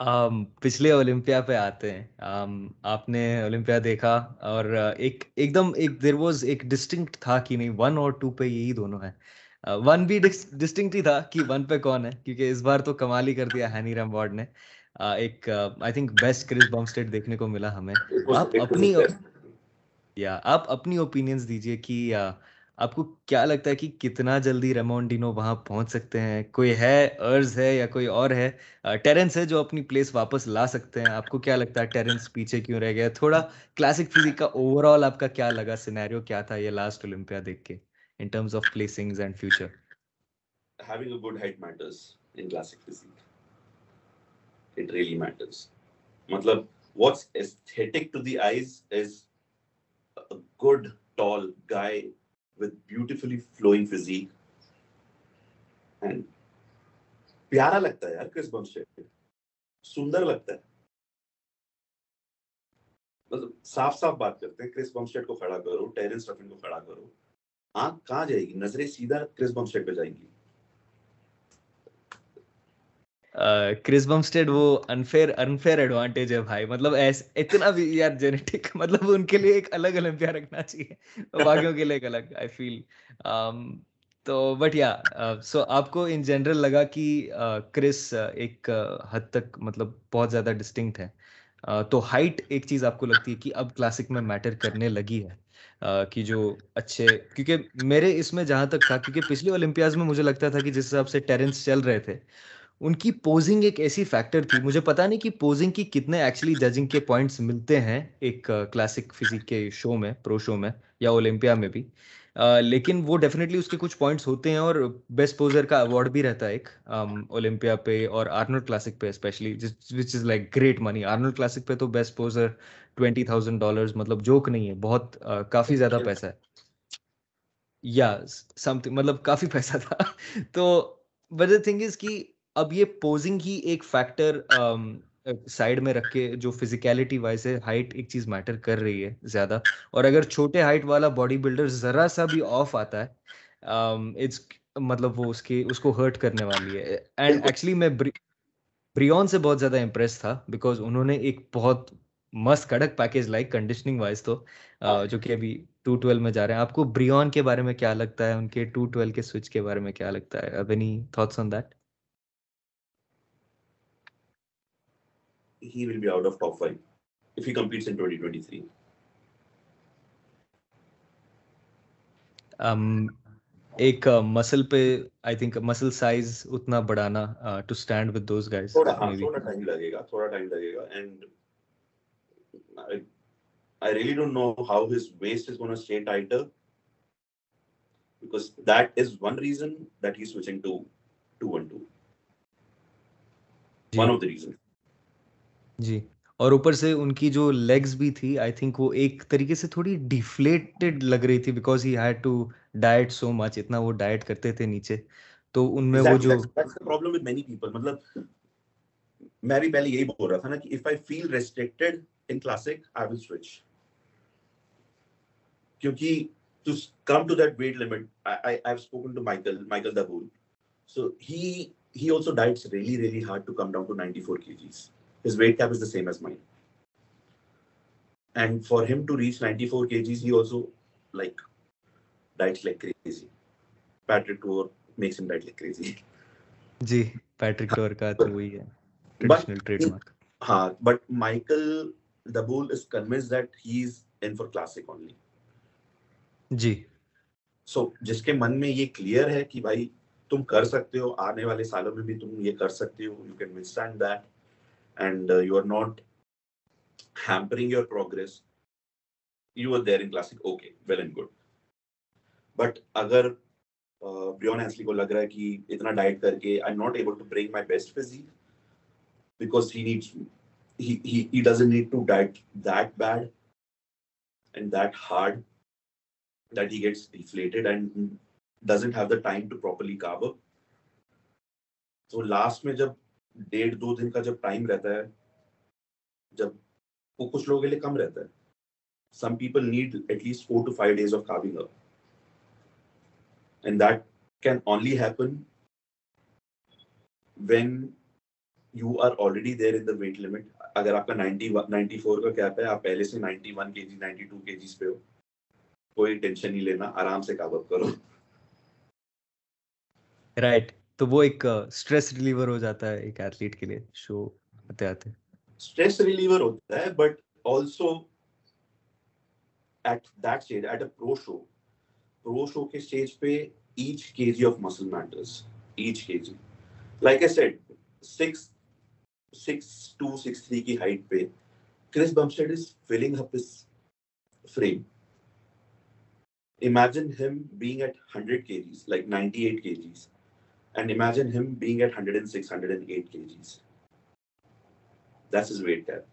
um, پچھلے اولمپیا پہ آتے ہیں um, آپ نے اولمپیا دیکھا اور ایک ایک دم ایک دیر واز ایک ڈسٹنکٹ تھا کہ نہیں ون اور ٹو پہ یہی دونوں ہیں ون بھی ڈسٹنکٹ ہی تھا کہ ون پہ کون ہے کیونکہ اس بار تو کمال ہی کر دیا ہینی ریم وارڈ نے ایک آئی تھنک بیسٹ کرس دیکھنے کو ملا ہمیں۔ آپ اپنی یا آپ اپنی اوپینینس دیجیے کہ آپ کو کیا لگتا ہے کہ کتنا جلدی ریمونڈینو وہاں پہنچ سکتے ہیں؟ کوئی ہے ارض ہے یا کوئی اور ہے؟ ٹیرنس ہے جو اپنی پلیس واپس لا سکتے ہیں۔ آپ کو کیا لگتا ہے ٹیرنس پیچھے کیوں رہ گیا؟ تھوڑا کلاسک فزک کا اوور آل آپ کا کیا لگا؟ سینیریو کیا تھا یہ لاسٹ اولمپیا دیکھ کے in terms of placings and future having a good height matters in classic physique. It really matters. matlab what's aesthetic to the eyes is a good tall guy with beautifully flowing physique. And پیارا لگتا ہے یار کرس بمسٹیڈ سندر لگتا ہے. مطلب صاف صاف بات کرتے ہیں کرس بمسٹیڈ کو کھڑا کرو ٹیرنس رفن کو کھڑا کرو. آنکھ کہاں جائے گی؟ نظریں سیدھا کرس بمسٹیڈ پہ جائیں گی. کرس بمسٹیڈ وہ انفیئر انفیئر ایڈوانٹیج ہے بھائی۔ مطلب ایس اتنا بھی یار جینیٹک مطلب ان کے لیے ایک الگ اولمپیا رکھنا چاہیے۔ باقیوں کے لیے ایک الگ آئی فیل تو بٹ یا سو آپ کو ان جنرل لگا کہ کرس ایک حد تک مطلب بہت زیادہ ڈسٹنکٹ ہے۔ تو ہائٹ ایک چیز آپ کو لگتی ہے کہ اب کلاسک میں میٹر کرنے لگی ہے۔ کہ جو اچھے، کیونکہ میرے اس میں جہاں تک تھا، کیونکہ پچھلی اولمپیاز میں مجھے لگتا تھا کہ جس حساب سے ٹیرنس چل رہے تھے ان کی پوزنگ ایک ایسی فیکٹر تھی مجھے پتا نہیں کہ پوزنگ کی کتنے ایکچولی ججنگ کے پوائنٹس ملتے ہیں ایک کلاسک فزک کے شو میں پرو شو میں یا اولمپیا میں بھی۔ لیکن وہ ڈیفینیٹلی اس کے کچھ پوائنٹس ہوتے ہیں اور بیسٹ پوزر کا اوارڈ بھی رہتا ہے ایک اولمپیا پہ اور آرنولڈ کلاسک پہ especially which is like great money Arnold Classic پہ تو best poser twenty thousand dollars مطلب جوک نہیں ہے بہت کافی زیادہ پیسہ ہے۔ یا سم تھنگ مطلب کافی پیسہ تھا۔ تو وجہ تھنگ از کہ اب یہ پوزنگ ہی ایک فیکٹر سائڈ میں رکھ کے جو فزیکلٹی وائز ہے ہائٹ ایک چیز میٹر کر رہی ہے زیادہ۔ اور اگر چھوٹے ہائٹ والا باڈی بلڈر ذرا سا بھی آف آتا ہے مطلب وہ اس کی اس کو ہرٹ کرنے والی ہے۔ اینڈ ایکچولی میں بریون سے بہت زیادہ امپریس تھا بیکاز انہوں نے ایک بہت مست کڑک پیکیج لائک کنڈیشننگ وائز تو جو کہ ابھی ٹو ٹویلو میں جا رہے ہیں۔ آپ کو بریون کے بارے میں کیا لگتا ہے؟ ان کے ٹو ٹویلو کے سوئچ کے بارے میں کیا لگتا ہے؟ اب any thoughts on that he will be out of top five if he competes in 2023. Um, ایک مسل پہ آئی تھنک مسل سائز اتنا بڑھانا to stand with those guys تھوڑا تھوڑا ٹائم لگے گا تھوڑا ٹائم لگے گا and I really don't know how his waist is going to stay tighter because that is one reason that he's switching to 212. One of the reasons. جی۔ اور اوپر سے ان کی جو لیگز بھی تھی آئی تھنک وہ ایک طریقے سے تھوڑی ڈیفلیٹڈ لگ رہی تھی because he had to diet so much اتنا وہ ڈائٹ کرتے تھے نیچے۔ تو ان میں وہ جو پرابلم ود مینی پیپل مطلب میں بھی پہلے یہی بول رہا تھا نا کہ if I feel restricted in classic I will switch کیونکہ spoken to michael michael so he he also diets really really hard to come down to 94 kgs his weight cap is the same as mine. And for him to reach 94 kgs he also like diets like crazy. Patrick tour makes him diet like crazy. جی پیٹرک ٹور کا تو وہی ہے ٹریڈیشنل ٹریڈ مارک ہاں but Michael دبول is convinced that he is in for classic only G so جس کے من میں یہ کلیئر ہے کہ بھائی تم کر سکتے ہو آنے والے سالوں میں بھی تم یہ کر سکتے ہو you can withstand that and you are not hampering your progress you are there in classic okay well and good but اگر بریون ہینسلی کو لگ رہا ہے کہ اتنا ڈائٹ کر کے I not able to bring my best physique because he needs he doesn't need to diet that bad and that hard that he gets deflated and doesn't have the time to properly carve up. So last میں جب ڈیڑھ دو دن کا جب ٹائم رہتا ہے، جب وہ کچھ لوگوں کے لیے کم رہتا ہے۔ Some people need at least four to five days of carving up and that can only happen when you are already there in the weight limit. اگر آپ کا نائنٹی نائنٹی فور کا کیپ ہے، آپ پہلے سے نائنٹی ون کے جی نائنٹی ٹو کے جیز پہ ہو۔ کوئی ٹینشن نہیں لینا، آرام سے کاوت کرو۔ رائٹ تو وہ ایک سٹریس ریلیور ہو جاتا ہے ایک ایتھلیٹ کے لیے شو آتے آتے سٹریس ریلیور ہوتا ہے but also at that stage at a pro show pro show کے اسٹیج پہ each K G of muscle matters each K G like a set six six two six three کی ہائٹ پہ Chris Bumstead is filling up his frame imagine him being at 100 kgs, like 98 kgs, and imagine him being at 106, 108 kgs. That's his weight cap,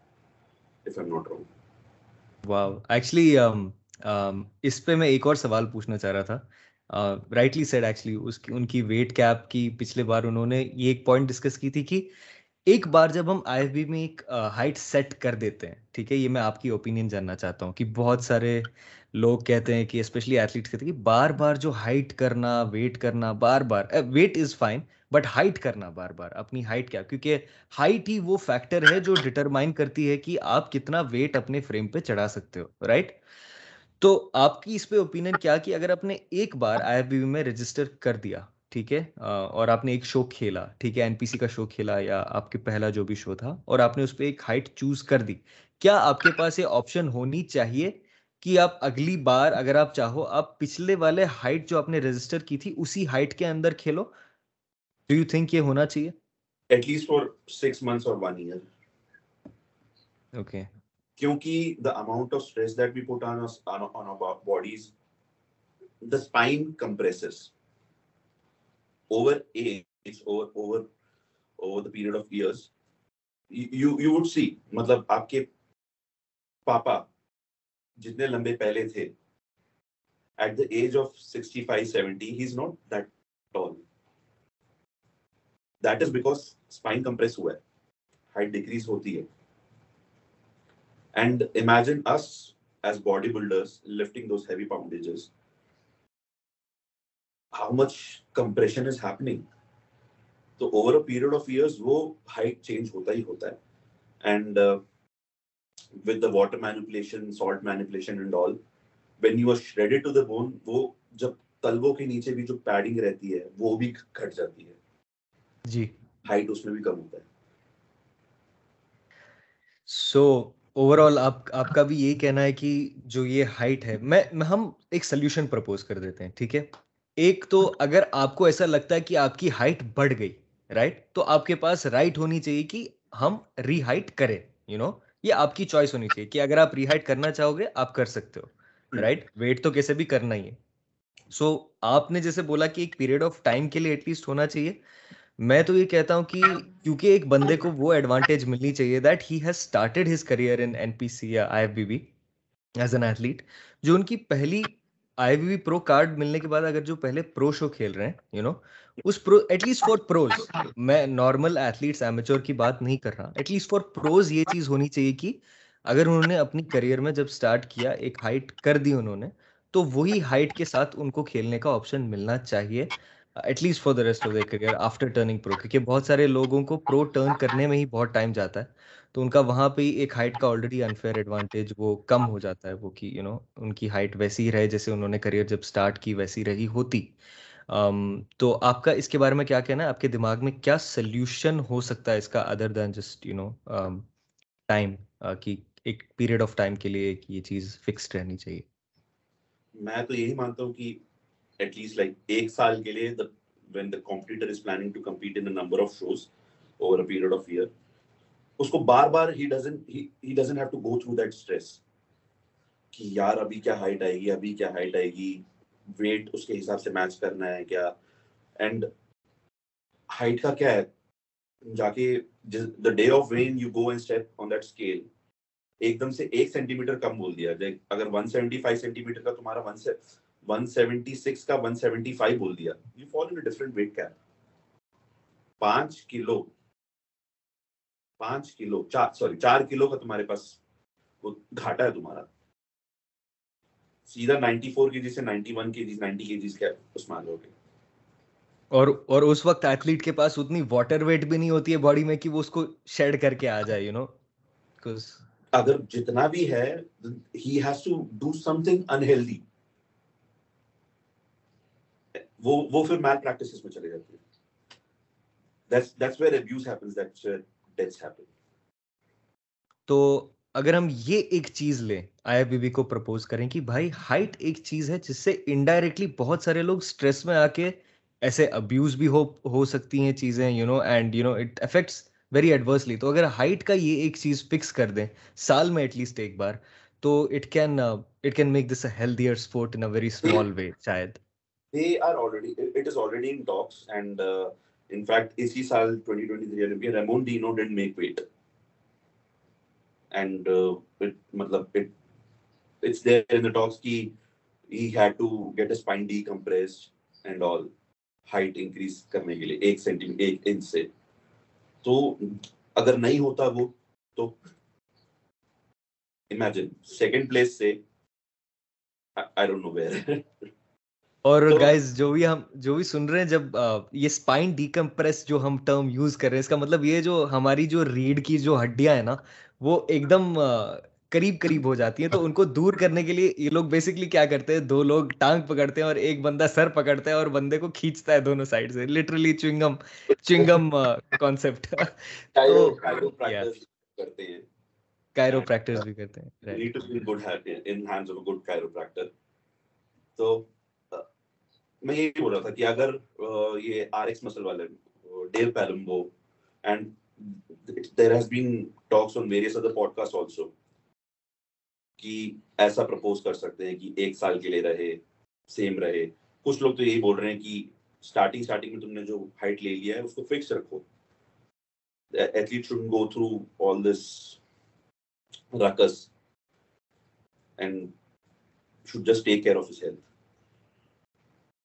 if I'm not wrong. Wow. Actually, um, um, اس پہ میں ایک اور سوال پوچھنا چاہ رہا تھا رائٹلی سیڈ ایکچولی اس کی ان کی ویٹ کیپ کی پچھلے بار انہوں نے یہ ایک پوائنٹ ڈسکس کی تھی کہ ایک بار جب ہم آئی ایف بی میں ایک ہائٹ سیٹ کر دیتے ہیں ٹھیک ہے یہ میں آپ کی اوپینین جاننا چاہتا ہوں کہ بہت سارے لوگ کہتے ہیں کہ اسپیشلی ایتھلیٹ کہتے ہیں کہ بار بار جو ہائٹ کرنا ویٹ کرنا، بار بار weight is fine but height کرنا بار بار، اپنی ہائٹ کیا؟ کیونکہ ہائٹ ہی وہ فیکٹر ہے جو ڈٹرمائن کرتی ہے کہ آپ کتنا ویٹ اپنے فریم پہ چڑھا سکتے ہو رائٹ تو آپ کی اس پہ اوپینین کیا کہ اگر آپ نے ایک بار آئی ایف بی میں رجسٹر کر دیا، ٹھیک ہے؟ اور آپ نے ایک شو کھیلا، ٹھیک ہے؟ این پی سی کا شو کھیلا یا آپ کے پہلا جو بھی شو تھا، اور آپ نے اس پہ ایک ہائٹ چوز کر دی، کیا آپ کے پاس یہ آپشن ہونی چاہیے؟ کہ آپ اگلی بار اگر آپ چاہو آپ پچھلے والے ہائٹ جو آپ نے رجسٹر کی تھی اسی ہائٹ کے اندر کھیلو۔ ڈو یو تھنک یہ ہونا چاہیے؟ At least for six months اور ون ایئر اوکے کیونکہ the amount of stress that we put on on our bodies the spine compresses over age over over over the period of years you you would see مطلب آپ کے پاپا جتنے لمبے پہلے تھے at the age of sixty five seventy he is not that tall that is because spine compress ہوا ہے ہائٹ ڈیکریز ہوتی ہے and imagine us as bodybuilders lifting those heavy poundages how much compression is happening تو over a period of years وہ ہائٹ چینج ہوتا ہی ہوتا ہے and uh, with the water manipulation, salt manipulation and all, when you are shredded to the bone, وہ جب تلبوں کے نیچے بھی جو پیڈنگ رہتی ہے وہ بھی گھٹ جاتی ہے۔ جی۔ ہائٹ اس میں بھی کم ہوتا ہے۔ سو اوور آل آپ آپ کا بھی یہی کہنا ہے کہ جو یہ ہائٹ ہے میں ہم ایک سلیوشن پرپوز کر دیتے ہیں ٹھیک ہے؟ ایک تو اگر آپ کو ایسا لگتا ہے کہ آپ کی ہائٹ بڑھ گئی رائٹ تو آپ کے پاس رائٹ ہونی چاہیے کہ ہم ری ہائٹ کریں یو نو یہ آپ کی چوائس ہونی چاہیے کہ اگر آپ ریہائٹ کرنا چاہو گے آپ کر سکتے ہو رائٹ ویٹ تو کیسے بھی کرنا ہی ہے۔ سو آپ نے جیسے بولا کہ ایک پیریڈ آف ٹائم کے لیے ایٹ لیسٹ ہونا چاہیے۔ میں تو یہ کہتا ہوں کہ کیونکہ ایک بندے کو وہ ایڈوانٹیج ملنی چاہیے that he has started his career in N P C یا I F B B as an athlete جو ان کی پہلی آئی بی پرو کارڈ ملنے کے بعد اگر جو پہلے پرو شو کھیل رہے ہیں you know us pro at least for pros میں نارمل ایتھلیٹس ایمیچور کی بات نہیں کر رہا. ایٹ لیسٹ فار پروز یہ چیز ہونی چاہیے کہ اگر انہوں نے اپنی کریئر میں جب اسٹارٹ کیا، ایک ہائٹ کر دی انہوں نے، تو وہی ہائٹ کے ساتھ ان کو کھیلنے کا آپشن ملنا چاہیے at least for the rest of the career after turning pro کیونکہ بہت سارے لوگوں کو پرو ٹرن کرنے میں ہی بہت ٹائم جاتا ہے، تو ان کا وہاں پہ ہی ایک ہائٹ کا آلریڈی انفیئر ایڈوانٹیج وہ کم ہو جاتا ہے، وہ کہ یو نو ان کی ہائٹ ویسی ہی رہے جیسے انہوں نے کریئر جب اسٹارٹ کی ویسی رہی ہوتی۔ تو آپ کا اس کے بارے میں کیا کہنا ہے؟ آپ کے دماغ میں کیا سلیوشن ہو سکتا ہے اس کا other then just you know time کی ایک پیریڈ آف ٹائم کے لیے یہ چیز فکسڈ رہنی چاہیے؟ میں تو یہی مانتا ہوں کہ ایٹ لیسٹ لائک ایک سال کے لیے when the competitor is planning to compete in a number of shows over a period of year اس کو بار بار he doesn't he, he doesn't have to go through that کہ یار ابھی کیا ہائٹ آئے گی ابھی کیا ہائٹ آئے گی ویٹ اس کے حساب سے میچ کرنا ہے کیا؟ اینڈ ہائٹ کا کیا ہے؟ جا کے the day of when you go and step on that scale ایک دم سے ایک سینٹی میٹر کم بول دیا۔ اگر one seventy five centi metre کا تمہارا ون سے ون سیونٹی سکس کا ون سیونٹی فائیو بول دیا you fall in different weight cap پانچ کلو پانچ کلو، چار سوری چار کلو کا تمہارے پاس وہ گھاٹا ہے تمہارا۔ سیدھا نائنٹی فور کے جی سے نائنٹی ون کے جی نائنٹی کے جیز میں آ جاؤ گے۔ اور اور اس وقت ایتھلیٹ کے پاس اتنی واٹر ویٹ بھی نہیں ہوتی ہے باڈی میں کہ وہ اس کو شیڈ کر کے آ جائے یو نو اگر جتنا بھی ہے he has to do something unhealthy وہ وہ پھر میل پریکٹسز میں چلے جاتے ہیں تو اگر ہم یہ ایک چیز لیں آئی بی بی کو پرپوز کریں کہ بھائی ہائٹ ایک چیز ہے جس سے انڈائریکٹلی بہت سارے لوگ اسٹریس میں آ کے ایسے ابیوز بھی ہو ہو سکتی ہیں چیزیں you know and you know it affects very adversely تو اگر ہائٹ کا یہ ایک چیز فکس کر دیں سال میں ایٹ لیسٹ ایک بار تو it can it can make this a healthier sport in a very small way شاید. They are already it is already in talks and uh, in fact isi saal 2023 Olympia Ramon Dino didn't make weight. And it matlab it it's there in the talks ki he had to get a spine decompressed and all height increase کرنے کے لیے ایک سینٹی ایک انچ سے تو اگر نہیں ہوتا وہ تو imagine second place سے I don't know where. اور گائز جو بھی ہم جو بھی سن رہے ہیں جب یہ اسپائن ڈیکمپریس جو ہم ٹرم یوز کر رہے ہیں اس کا مطلب یہ جو ہماری جو ریڑھ کی جو ہڈیاں ہیں نا وہ ایک دم قریب قریب ہو جاتی ہیں تو ان کو دور کرنے کے لیے یہ لوگ بیسکلی کیا کرتے ہیں دو لوگ ٹانگ پکڑتے ہیں اور ایک بندہ سر پکڑتا ہے اور بندے کو کھینچتا ہے دونوں سائڈ سے literally chewing gum chewing gum concept Cairo practice بھی کرتے ہیں تو میں یہی بول رہا تھا کہ اگر یہ آر ایکس مسل والے Dave Palumbo and there has been talks on various other podcast also کہ ایسا پرپوز کر سکتے ہیں کہ ایک سال کے لیے رہے سیم رہے کچھ لوگ تو یہی بول رہے ہیں کہ اسٹارٹنگ اسٹارٹنگ میں تم نے جو ہائٹ لے لیا ہے اس کو فکس رکھو athlete should go through all this risks and should just take care of his health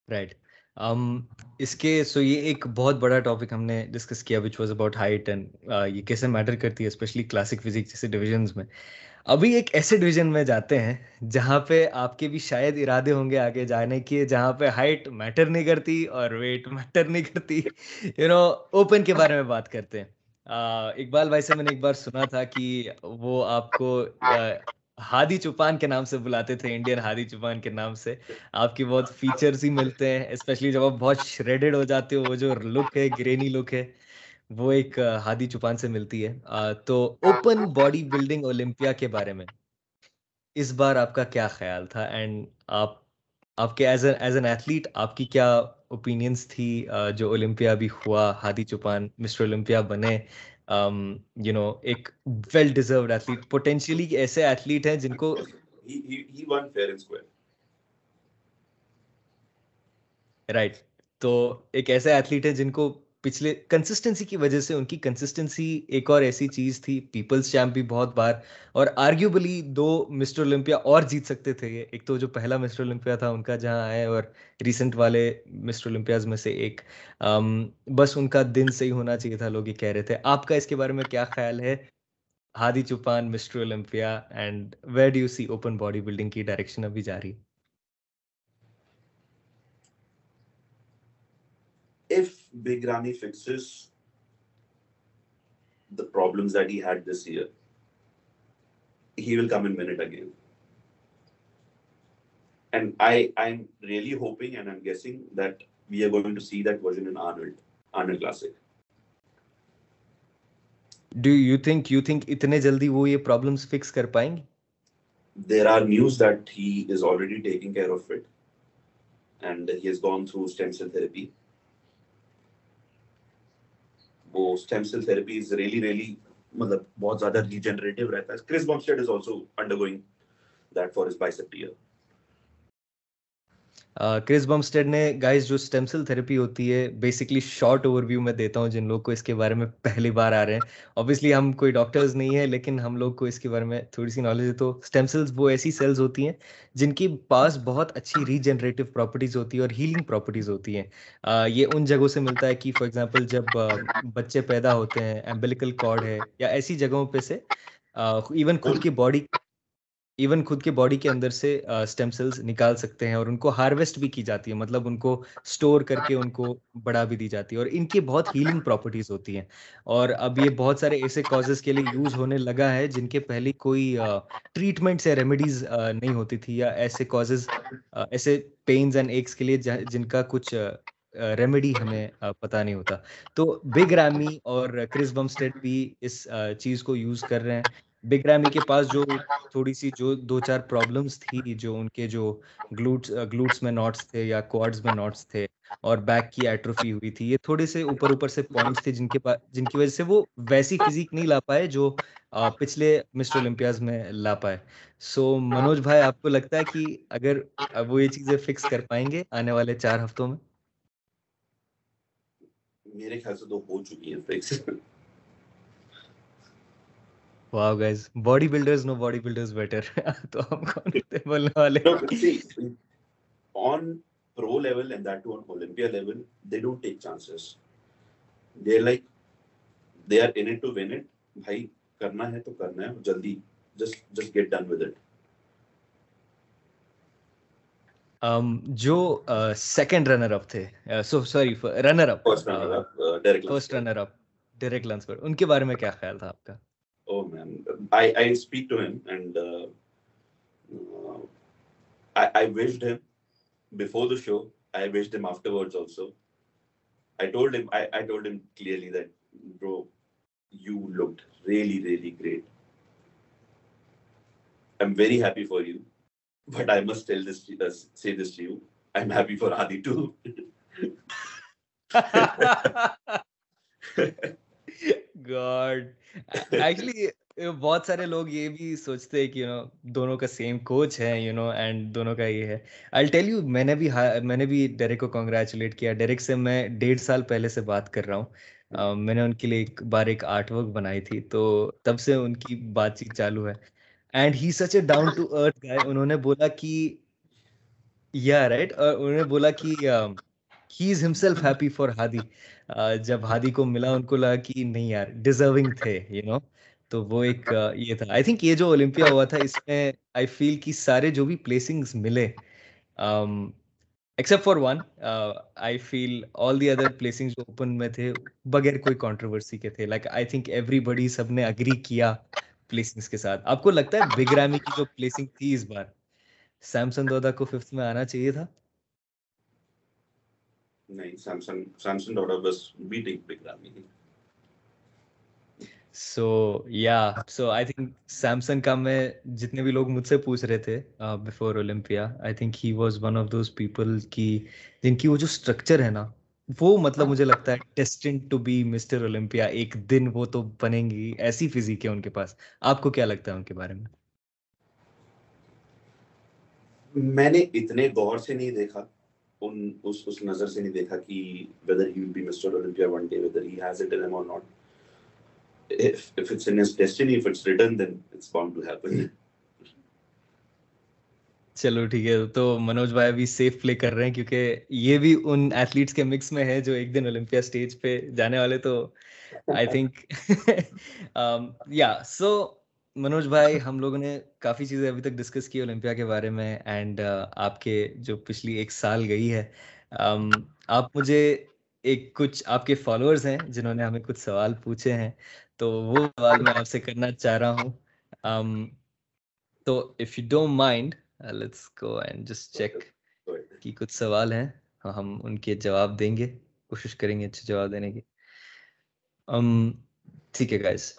right اس کے سو یہ ایک بہت بڑا ٹاپک ہم نے ڈسکس کیا which was about height and یہ کیسے میٹر کرتی ہے اسپیشلی کلاسک فزکس جیسے ڈویژنس میں۔ ابھی ایک ایسے ڈویژن میں جاتے ہیں جہاں پہ آپ کے بھی شاید ارادے ہوں گے آگے جانے کے، جہاں پہ ہائٹ میٹر نہیں کرتی اور ویٹ میٹر نہیں کرتی۔ یو نو اوپن کے بارے میں بات کرتے ہیں۔ اقبال بھائی سے میں نے ایک بار سنا تھا کہ وہ آپ کو ہادی چوپان کے نام سے بلاتے تھے انڈین ہادی چوپان کے نام سے۔ آپ کی بہت فیچرز ہی ملتے ہیں اسپیشلی جب آپ بہت شریڈڈ ہو جاتے ہو، وہ جو لک ہے گرینی لک ہے، وہ ایک ہادی چوپان سے ملتی ہے۔ تو اوپن باڈی بلڈنگ اولمپیا کے بارے میں، اس بار آپ کا کیا خیال تھا؟ اینڈ آپ آپ کے ایز ایز این ایتھلیٹ آپ کی کیا اوپینینس تھی؟ جو اولمپیا بھی ہوا، ہادی چوپان مسٹر اولمپیا بنے۔ یو نو ایک ویل ڈیزروڈ ایتھلیٹ پوٹینشیلی ایسے ایتھلیٹ ہیں جن کو رائٹ تو ایک ایسے ایتھلیٹ ہیں جن کو پچھلے کنسسٹنسی کی وجہ سے ان کی کنسسٹنسی ایک اور ایسی چیز تھی پیپلز چیمپ بھی بہت بار، اور آرگیوبلی دو مسٹر اولمپیا اور جیت سکتے تھے ایک تو جو پہلا مسٹر اولمپیا تھا، ان کا جہاں آئے اور ریسنٹ والے مسٹر اولمپیاز میں سے ایک۔ بس ان کا دن صحیح ہونا چاہیے تھا، لوگ یہ کہہ رہے تھے۔ آپ کا اس کے بارے میں کیا خیال ہے؟ Hadi Choopan mister Olympia and where do you see open bodybuilding کی ڈائریکشن ابھی جاری؟ If Big Ramy fixes the problems that he had this year, he will come and win it again. And I, I'm really hoping and I'm guessing that we are going to see that version in Arnold, Arnold Classic. You think you think اتنے جلدی وہ یہ پرابلمس فکس کر پائیں گے There are news that he is already taking care of it and he has gone through stem cell therapy. بہت زیادہ ریجنریٹو رہتا ہے۔ کرس بمسٹیڈ نے گائز جو اسٹیم سیل تھراپی ہوتی ہے بیسکلی شارٹ اوور ویو میں دیتا ہوں جن لوگ کو اس کے بارے میں پہلی بار آ رہے ہیں۔ اوبیسلی ہم کوئی ڈاکٹرز نہیں ہیں، لیکن ہم لوگ کو اس کے بارے میں تھوڑی سی نالج ہے۔ تو اسٹیم سیلز وہ ایسی سیلز ہوتی ہیں جن کی پاس بہت اچھی ریجنریٹو پراپرٹیز ہوتی ہے اور ہیلنگ پراپرٹیز ہوتی ہیں۔ یہ ان جگہوں سے ملتا ہے کہ فار ایگزامپل جب بچے پیدا ہوتے ہیں ایمبلیکل کارڈ ہے یا ایسی جگہوں پہ سے ایون خود کی باڈی ایون خود کے باڈی کے اندر سے اسٹیم سیلس نکال سکتے ہیں اور ان کو ہارویسٹ بھی کی جاتی ہے مطلب ان کو اسٹور کر کے ان کو بڑھا بھی دی جاتی ہے اور ان کی بہت ہیلنگ پراپرٹیز ہوتی ہیں۔ اور اب یہ بہت سارے ایسے کازز کے لیے یوز ہونے لگا ہے جن کے پہلے کوئی ٹریٹمنٹس یا ریمیڈیز نہیں ہوتی تھی یا ایسے کازز ایسے پینز اینڈ ایکس کے لیے جن کا کچھ ریمیڈی ہمیں پتہ نہیں ہوتا۔ تو بگ ریمی اور کرس بمسٹیڈ بھی اس چیز کو یوز کر رہے ہیں۔ بگ ریمی کے پاس جو تھوڑی سی جو دو چار پرابلمس تھی، جو ان کے جو گلوٹس گلوٹس میں ناٹس تھے یا کوڈز میں ناٹس تھے اور بیک کی ایٹروفی ہوئی تھی، یہ تھوڑے سے اوپر اوپر سے پوائنٹس تھے جن کے پاس جن کی وجہ سے وہ ویسی فزیک نہیں لا پائے جو پچھلے مسٹر اولمپیاز میں لا پائے۔ سو منوج بھائی، آپ کو لگتا ہے کہ اگر وہ یہ چیزیں فکس کر پائیں گے آنے والے چار ہفتوں میں؟ میرے خیال سے تو ہو چکی ہیں fix wow guys bodybuilders no bodybuilders better تو ہم کون ہوتے بولنے والے؟ On pro level and that too on Olympia level, they don't take chances. They're like, they are in it to win it. بھائی کرنا ہے تو کرنا ہے جلدی just just get done with it. جو سیکنڈ رنر اپ تھے so sorry runner up first runner up Lunsford ان کے بارے میں کیا خیال تھا آپ کا؟ Oh man, I, I speak to him and uh, uh, I, I wished him before the show. I wished him afterwards also. I told him, I, I told him clearly that, bro, you looked really, really great. I'm very happy for you, but I must tell this, uh, say this to you. I'm happy for Adi too. God. Actually بہت سارے لوگ یہ بھی سوچتے ہیں کہ یو نو دونوں کا سیم کوچ ہے یو نو اینڈ دونوں کا یہ ہے۔ آئی ٹیل یو میں نے بھی میں نے بھی ڈیریک کو کنگریچولیٹ کیا۔ ڈیریک سے میں ڈیڑھ سال پہلے سے بات کر رہا ہوں۔ میں نے ان کے لیے ایک بار ایک آرٹ ورک بنائی تھی، تو تب سے ان کی بات چیت چالو ہے۔ And he such a down to earth guy انہوں نے بولا کہ یا رائٹ انہوں نے بولا کہ he is himself happy for Hadi جب ہادی کو ملا ان کو لگا کہ نہیں یار ڈیزرونگ تھے یو نو تو وہ ایک یہ تھا۔ آئی تھنک یہ جو اولمپیا ہوا تھا، اس میں آئی فیل کہ سارے جو بھی پلیسنگس ملے except for one I feel all the other placing جو اوپن میں تھے، بغیر کوئی کانٹروورسی کے تھے۔ Like I think everybody سب نے اگری کیا پلیسنگس کے ساتھ۔ آپ کو لگتا ہے بگ ریمی کی جو پلیسنگ تھی اس بار سیمسنگ دودا کو ففتھ میں آنا چاہیے تھا؟ نہیں سیمسنگ سیمسنگ ڈاٹا بس بیٹنگ سو یا سو آئی تھنک سیمسنگ کا میں جتنے بھی لوگ مجھ سے پوچھ رہے تھے before Olympia I think he was one of those people کی جن کی وہ جو اسٹرکچر ہے نا وہ مطلب مجھے لگتا ہے destined to be mister Olympia ایک دن وہ تو بنیں گی ایسی فزیک ہے ان کے پاس۔ آپ کو کیا لگتا ہے ان کے بارے میں؟ میں نے اتنے غور سے نہیں دیکھا۔ ان اس اس نظر سے نہیں دیکھا کہ whether he will be Mr. Olympia one day whether he has it in him or not if if it's in his destiny if it's written then it's bound to happen چلو ٹھیک ہے، تو منوج بھائی ابھی سیف پلے کر رہے ہیں کیونکہ یہ بھی ان ایتھلیٹس کے مکس میں ہے جو ایک دن اولمپیا اسٹیج پہ جانے والے، تو آئی تھنک یا سو منوج بھائی ہم لوگوں نے کافی چیزیں ابھی تک ڈسکس کی اولمپیا کے بارے میں اینڈ آپ کے جو پچھلی ایک سال گئی ہے آپ مجھے ایک کچھ آپ کے فالوورز ہیں جنہوں نے ہمیں کچھ سوال پوچھے ہیں تو وہ سوال میں آپ سے کرنا چاہ رہا ہوں۔ تو if you don't mind let's go and just check کہ کچھ سوال ہیں ہم ان کے جواب دیں گے کوشش کریں گے اچھے جواب دینے کی ٹھیک ہے گائز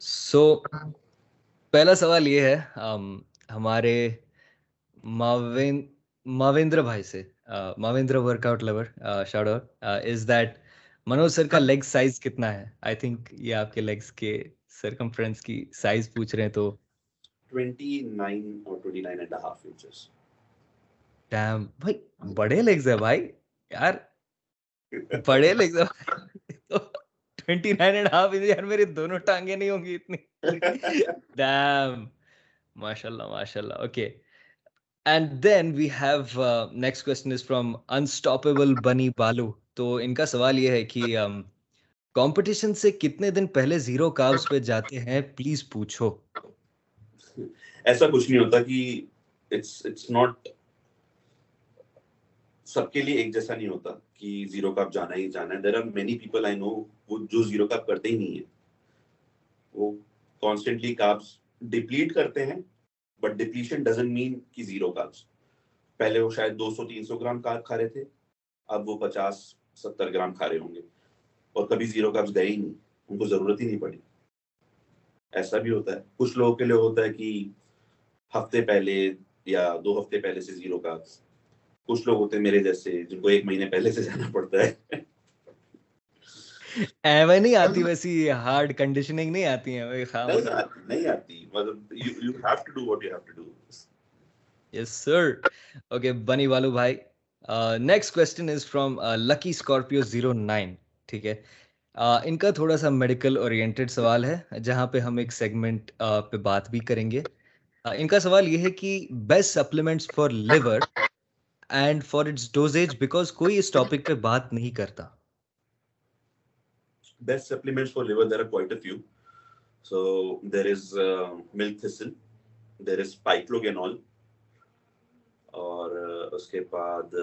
سو پہلا سوال یہ ہے ہمارے ماویندر بھائی سے ماویندر ورک آؤٹ لور شاڈ از دیٹ منوج سر کا لیگ سائز کتنا ہے؟ آئی تھنک یہ آپ کے لیگس کے سرکمفرنس کی سائز پوچھ رہے ہیں تو 29 or 29 and a half inches. Damn بھائی بڑے لیگز ہے بھائی یار بڑے لیگز ہے ٹوینٹی نائن اینڈ ہاف یار میری دونوں ٹانگیں نہیں ہوں گی اتنی ڈیم ماشاء اللہ ماشاء اللہ okay and then we have next question is from unstoppable Bunny Balu تو ان کا سوال یہ ہے کہ کمپٹیشن سے کتنے دن پہلے زیرو کاربس پہ جاتے ہیں پلیز پوچھو ایسا کچھ نہیں ہوتا کہ اٹس اٹس ناٹ سب کے لیے ایک جیسا نہیں ہوتا کہ زیرو کپ جانا ہی جانا ہے۔ There are many people I know وہ جو زیرو کپ کرتے ہی نہیں ہے وہ کانسٹینٹلی کاپس ڈپلیٹ کرتے ہیں بٹ ڈپلیشن ڈزنٹ مین کہ زیرو کاپس پہلے وہ شاید دو سو، تین سو گرام کارب کھا رہے تھے، اب وہ پچاس، ستر گرام کھا رہے ہوں گے۔ اور کبھی زیرو کاپس گئے ہی نہیں، ان کو ضرورت ہی نہیں پڑی۔ ایسا بھی ہوتا ہے۔ کچھ لوگوں کے لیے ہوتا ہے کہ ہفتے پہلے یا دو ہفتے پہلے سے زیرو کا کچھ لوگ ہوتے ہیں میرے جیسے جن کو ایک مہینے پہلے سے جانا پڑتا ہے۔ ایویں نہیں آتی ویسی ہارڈ کنڈیشننگ نہیں آتی ہیں؟ نہیں آتی مطلب you have to do what you have to do yes sir okay Bunny والو بھائی next is from Lucky Scorpio zero nine ٹھیک ہے۔ ان کا تھوڑا سا میڈیکل اورینٹیڈ سوال ہے جہاں پہ ہم ایک سیگمنٹ پہ بات بھی کریں گے۔ ان کا سوال یہ ہے کہ best supplements for liver and for its dosage because کوئی اس ٹاپک پہ بات نہیں کرتا best supplements for liver there are quite a few so there is milk thistle there is pycnogenol اور اس کے بعد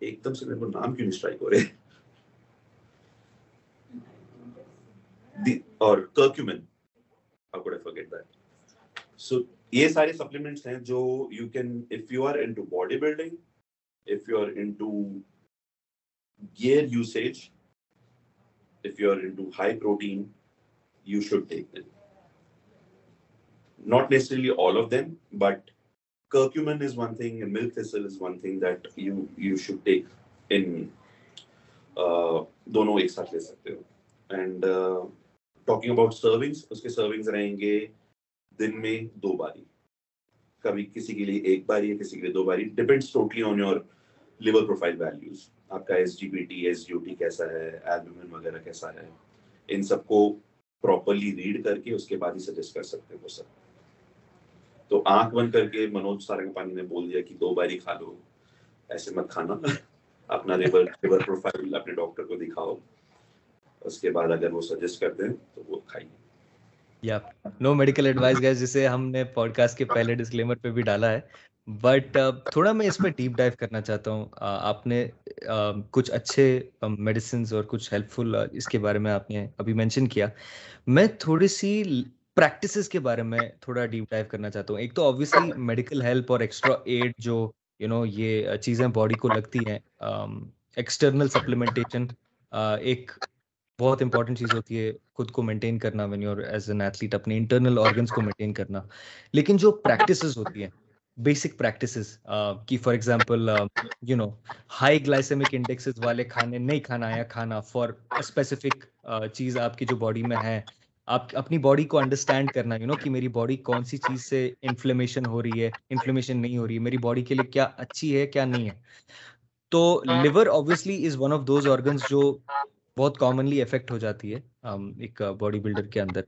ایک دم سے میرے کو نام کیوں نہیں اسٹرائک ہو رہے اور curcumin how could I forget that? So یہ سارے سپلیمنٹس ہیں جو you can if you are into body building if you are into gear usage if you are into high protein you should take them not necessarily all of them, but curcumin is one thing and milk thistle is one thing that you you should take in uh, دونوں ایک ساتھ لے سکتے ہو اینڈ ٹاکنگ اباؤٹ سرونگس اس کے سرونگس رہیں گے دن میں دو باری۔ کبھی کسی کے لیے ایک باری ہے، کسی کے لیے دو باری۔ Depends totally on your liver profile values آپ کا S G B T S U T کیسا ہے ایلبومن وغیرہ کیسا ہے۔ ان سب کو پراپرلی ریڈ کر کے اس کے بعد ہی سجیسٹ کر سکتے وہ سب۔ تو آنکھ بند کر کے منوج سارنگ پانی نے بول دیا کہ دو باری کھا لو۔ ایسے مت کھانا۔ اپنا لیور لیور پروفائل اپنے ڈاکٹر کو دکھاؤ۔ اس کے بعد اگر وہ سجیسٹ کر دیں تو وہ کھائیے۔ یا نو میڈیکل ایڈوائس گائز جسے ہم نے پوڈ کاسٹ کے پہلے ڈسکلیمر پہ بھی ڈالا ہے. بٹ uh, تھوڑا میں اس پہ ڈیپ ڈائیو کرنا چاہتا ہوں. Uh, آپ نے um, کچھ اچھے um, میڈیسنز اور کچھ ہیلپ فل uh, اس کے بارے میں آپ نے ابھی مینشن کیا. میں تھوڑی سی پریکٹسز کے بارے میں تھوڑا ڈیپ ڈائیو کرنا چاہتا ہوں. ایک تو آبویسلی میڈیکل ہیلپ اور ایکسٹرا ایڈ جو یو نو یہ چیزیں باڈی کو لگتی ہیں. Um, ایکسٹرنل سپلیمنٹیشن ایک بہت امپورٹنٹ چیز ہوتی ہے خود کو مینٹین کرنا when your as an athlete اپنے انٹرنل آرگنس کو مینٹین کرنا۔ لیکن جو پریکٹسز ہوتی ہیں بیسک پریکٹسز کی for example you know high glycemic indexes والے کھانے نہیں کھانا یا کھانا فار اسپیسیفک چیز آپ کی جو باڈی میں ہے آپ اپنی باڈی کو انڈرسٹینڈ کرنا یو نو کہ میری باڈی کون سی چیز سے انفلیمیشن ہو رہی ہے انفلیمیشن نہیں ہو رہی ہے میری باڈی کے لیے کیا اچھی ہے کیا نہیں ہے۔ تو liver obviously is one of those organs جو بہت کامنلی افیکٹ ہو جاتی ہے ایک باڈی بلڈر کے اندر۔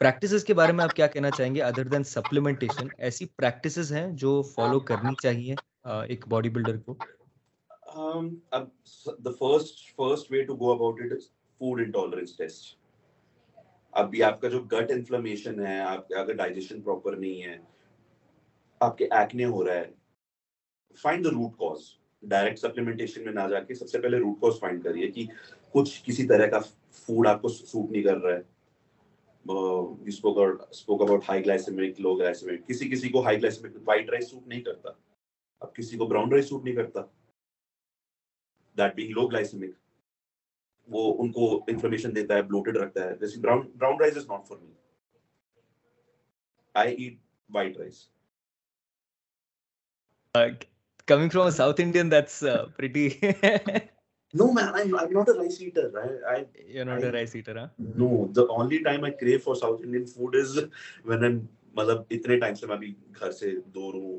پریکٹسز کے بارے میں آپ کیا کہنا چاہیں گے ادر دین سپلیمنٹیشن ایسی پریکٹسز ہیں جو فالو کرنی چاہیے ایک باڈی بلڈر کو first first way to go about it is food intolerance test ابھی آپ کا جو گٹ انفلمیشن ہے، آپ کا اگر ڈائجیشن پراپر نہیں ہے، آپ کے ایکنے ہو رہا ہے۔ Find the root cause direct supplementation میں نہ جا کے سب سے پہلے روٹ کاز فائنڈ کریے کہ کچھ کسی طرح کا فوڈ آپ کو سوٹ نہیں کر رہا ہے۔ کسی کسی کو high glycemic white rice suit نہیں کرتا۔ اب کسی کو براؤن رائس سوٹ نہیں کرتا۔ دیٹ بینگ لو گلائسیمک وہ ان کو انفارمیشن دیتا ہے بلوٹڈ رکھتا ہے۔ جیسے brown brown rice is not for me I eat white rice no man I'm, I'm not a rice eater I, I you're not I, a rice eater huh? No the only time I crave for south indian food is when I'm مطلب اتنے ٹائم سے میں ابھی گھر سے دور ہوں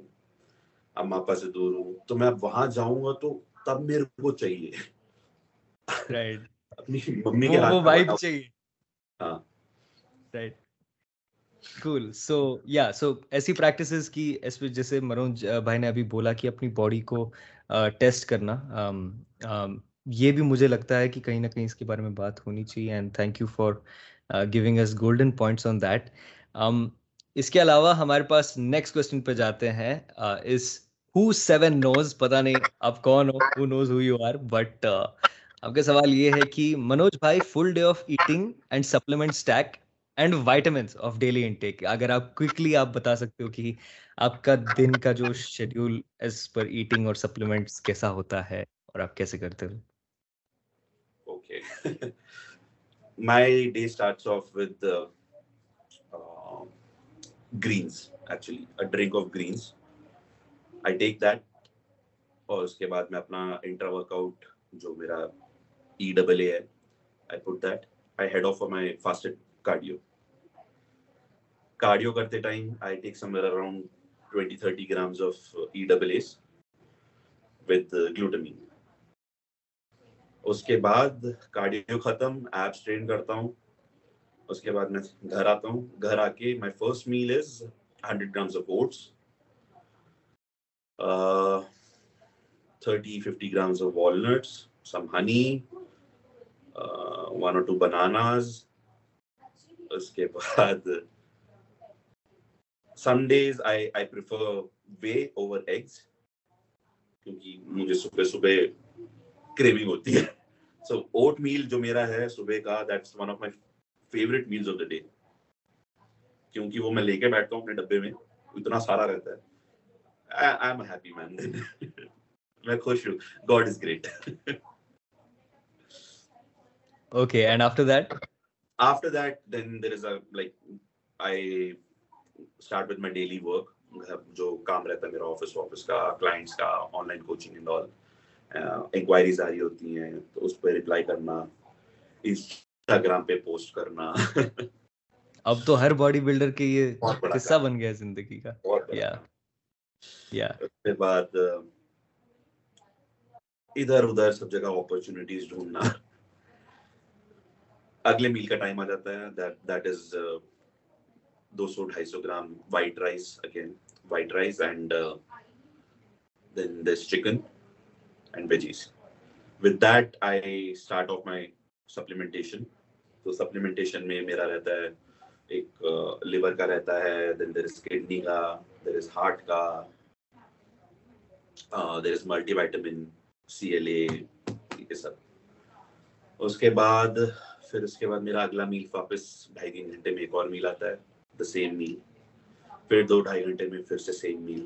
اما ابا سے دور ہوں تو میں اب وہاں جاؤں گا تو تب میرے کو چاہیے رائٹ اپنی ممی کے وہ ہاتھ وائب چاہیے ہاں رائٹ کول سو یا سو ایسی پریکٹسز کی جیسے منوج بھائی نے ابھی بولا کہ اپنی باڈی کو ٹیسٹ کرنا یہ بھی مجھے لگتا ہے کہ کہیں نہ کہیں اس کے بارے میں بات ہونی چاہیے and thank you for giving us golden points on that اس کے علاوہ ہمارے پاس نیکسٹ کوشچن پہ جاتے ہیں. اس ہو سیون نوز پتا نہیں آپ کون ہو ہو knows who you are but آپ کا سوال یہ ہے کہ منوج بھائی full day of eating and supplement stack and vitamins of daily intake اگر آپ کوئکلی آپ بتا سکتے ہو کہ آپ کا دن کا جو شیڈیول ایز پر ایٹنگ اور سپلیمنٹس کیسا ہوتا ہے اور آپ کیسے کرتے ہو؟ Okay my day starts off with greens actually drink of greens I take that اور اس کے بعد میں اپنا انٹرا ورک آؤٹ جو میرا ای ڈبل اے ہے I put that I had of my fasted cardio cardio کرتے time I take some around twenty thirty grams of E double S with glutamine اس کے بعد کارڈیو ختم ایپ ٹرین کرتا ہوں۔ اس کے بعد میں گھر آتا ہوں۔ گھر آ کے my first meal is hundred grams of oats thirty fifty grams of walnuts some honey one اور ٹو بناناز اس کے بعد Sundays I I prefer whey over eggs کیونکہ مجھے صبح صبح کریونگ ہوتی ہے۔ سو اوٹ میل جو میرا ہے صبح کا that's one of my favourite meals of the day کیونکہ وہ میں لے کے بیٹھتا ہوں اپنے ڈبے میں اتنا سارا رہتا ہے۔ آئی ایم ہیپی مین میں خوش ہوں۔ God is great okay and after that after that then there is a like i start with my daily work جو کام رہتا ہے میرا آفس آفس کا کلائنٹس کا online coaching and all enquiries آ رہی ہوتی ہیں تو اس پہ رپلائی کرنا انسٹاگرام پہ پوسٹ کرنا۔ اب تو ہر باڈی بلڈر کے یہ قصہ بن گیا زندگی کا۔ یا یا اس کے بعد ادھر ادھر سب جگہ اپرچونیٹیز ڈھونڈنا۔ اگلے میل کا ٹائم آ جاتا ہے دیٹ از دو سو ڈھائی سو gram white rice again white rice and then this chicken and veggies with that I start off my supplementation تو سپلیمنٹیشن میں میرا رہتا ہے ایک لیور کا رہتا ہے دین دیر از کڈنی کا دیر از ہارٹ کا there is multivitamin C L A یہ سب اس کے بعد پھر اس کے بعد میرا اگلا میل واپس ڈھائی تین گھنٹے میں ایک اور میل آتا ہے دا سیم میل پھر دو ڈھائی گھنٹے میں پھر سے سیم میل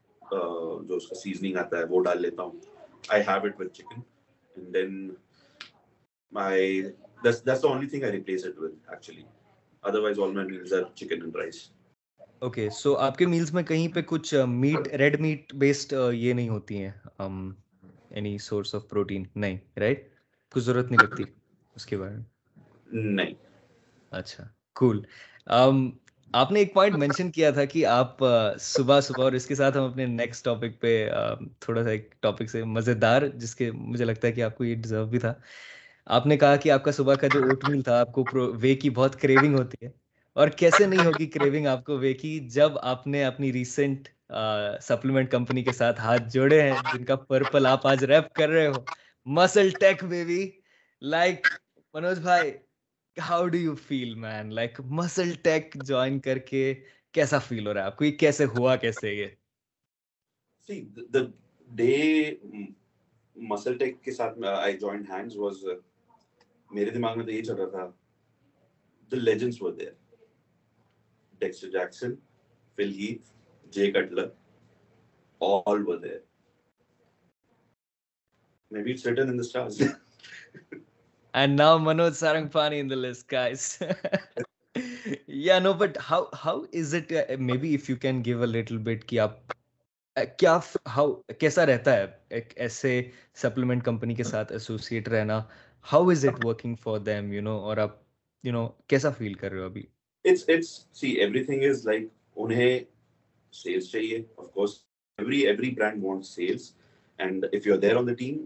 Uh, جو اس کا سیزننگ آتا ہے وہ ڈال لیتا ہوں۔ I have it with chicken and then my this that's the only thing I replace it with actually. Otherwise, all my meals are chicken and rice okay so آپ کے میلز میں کہیں پہ کچھ میٹ ریڈ میٹ بیسڈ یہ نہیں ہوتی ہیں اینی سورس آف پروٹین نہیں رائٹ کچھ ضرورت نہیں پڑتی اس کے بارے میں نہیں اچھا کول آپ نے ایک پوائنٹ مینشن کیا تھا کہ آپ صبح صبح اور اس کے ساتھ ہم اپنے نیکسٹ ٹاپک پہ تھوڑا سا ایک ٹاپک سے مزیدار، جس کے مجھے لگتا ہے کہ آپ کو یہ ڈیزرو بھی تھا۔ آپ نے کہا کہ آپ کا صبح کا جو اوٹ میل تھا، آپ کو وے کی بہت کریونگ ہوتی ہے۔ اور کیسے نہیں ہوگی کریونگ آپ کو وے کی؟ جب آپ نے اپنی ریسنٹ سپلیمنٹ کمپنی کے ساتھ ہاتھ جوڑے ہیں، جن کا پرپل آپ آج ریپ کر رہے ہو۔ مسل ٹیک بیوی لائک منوج بھائی how do you feel man like MuscleTech join کر کے کیسا فیل ہو رہا ہے آپ کو یہ کیسے ہوا کیسے یہ ڈے مسل ٹیک کے ساتھ آئی جوائن ہینڈز واز میرے دماغ میں تو یہ چل رہا تھا دا ور Dexter Jackson Phil Heath J Cutler all were and now manoj sarangpani in the list guys. Yeah no but how how is it uh, maybe if you can give a little bit ki aap کیا ہاؤ کیسا رہتا ہے ایک ایسے سپلیمنٹ کمپنی کے ساتھ ایسوسیٹ رہنا how is it working for them you know اور آپ یو نو کیسا فیل کر رہے ہو ابھی it's it's see everything is like انہیں سیلس چاہیے of course every every brand want sales and if you are there on the team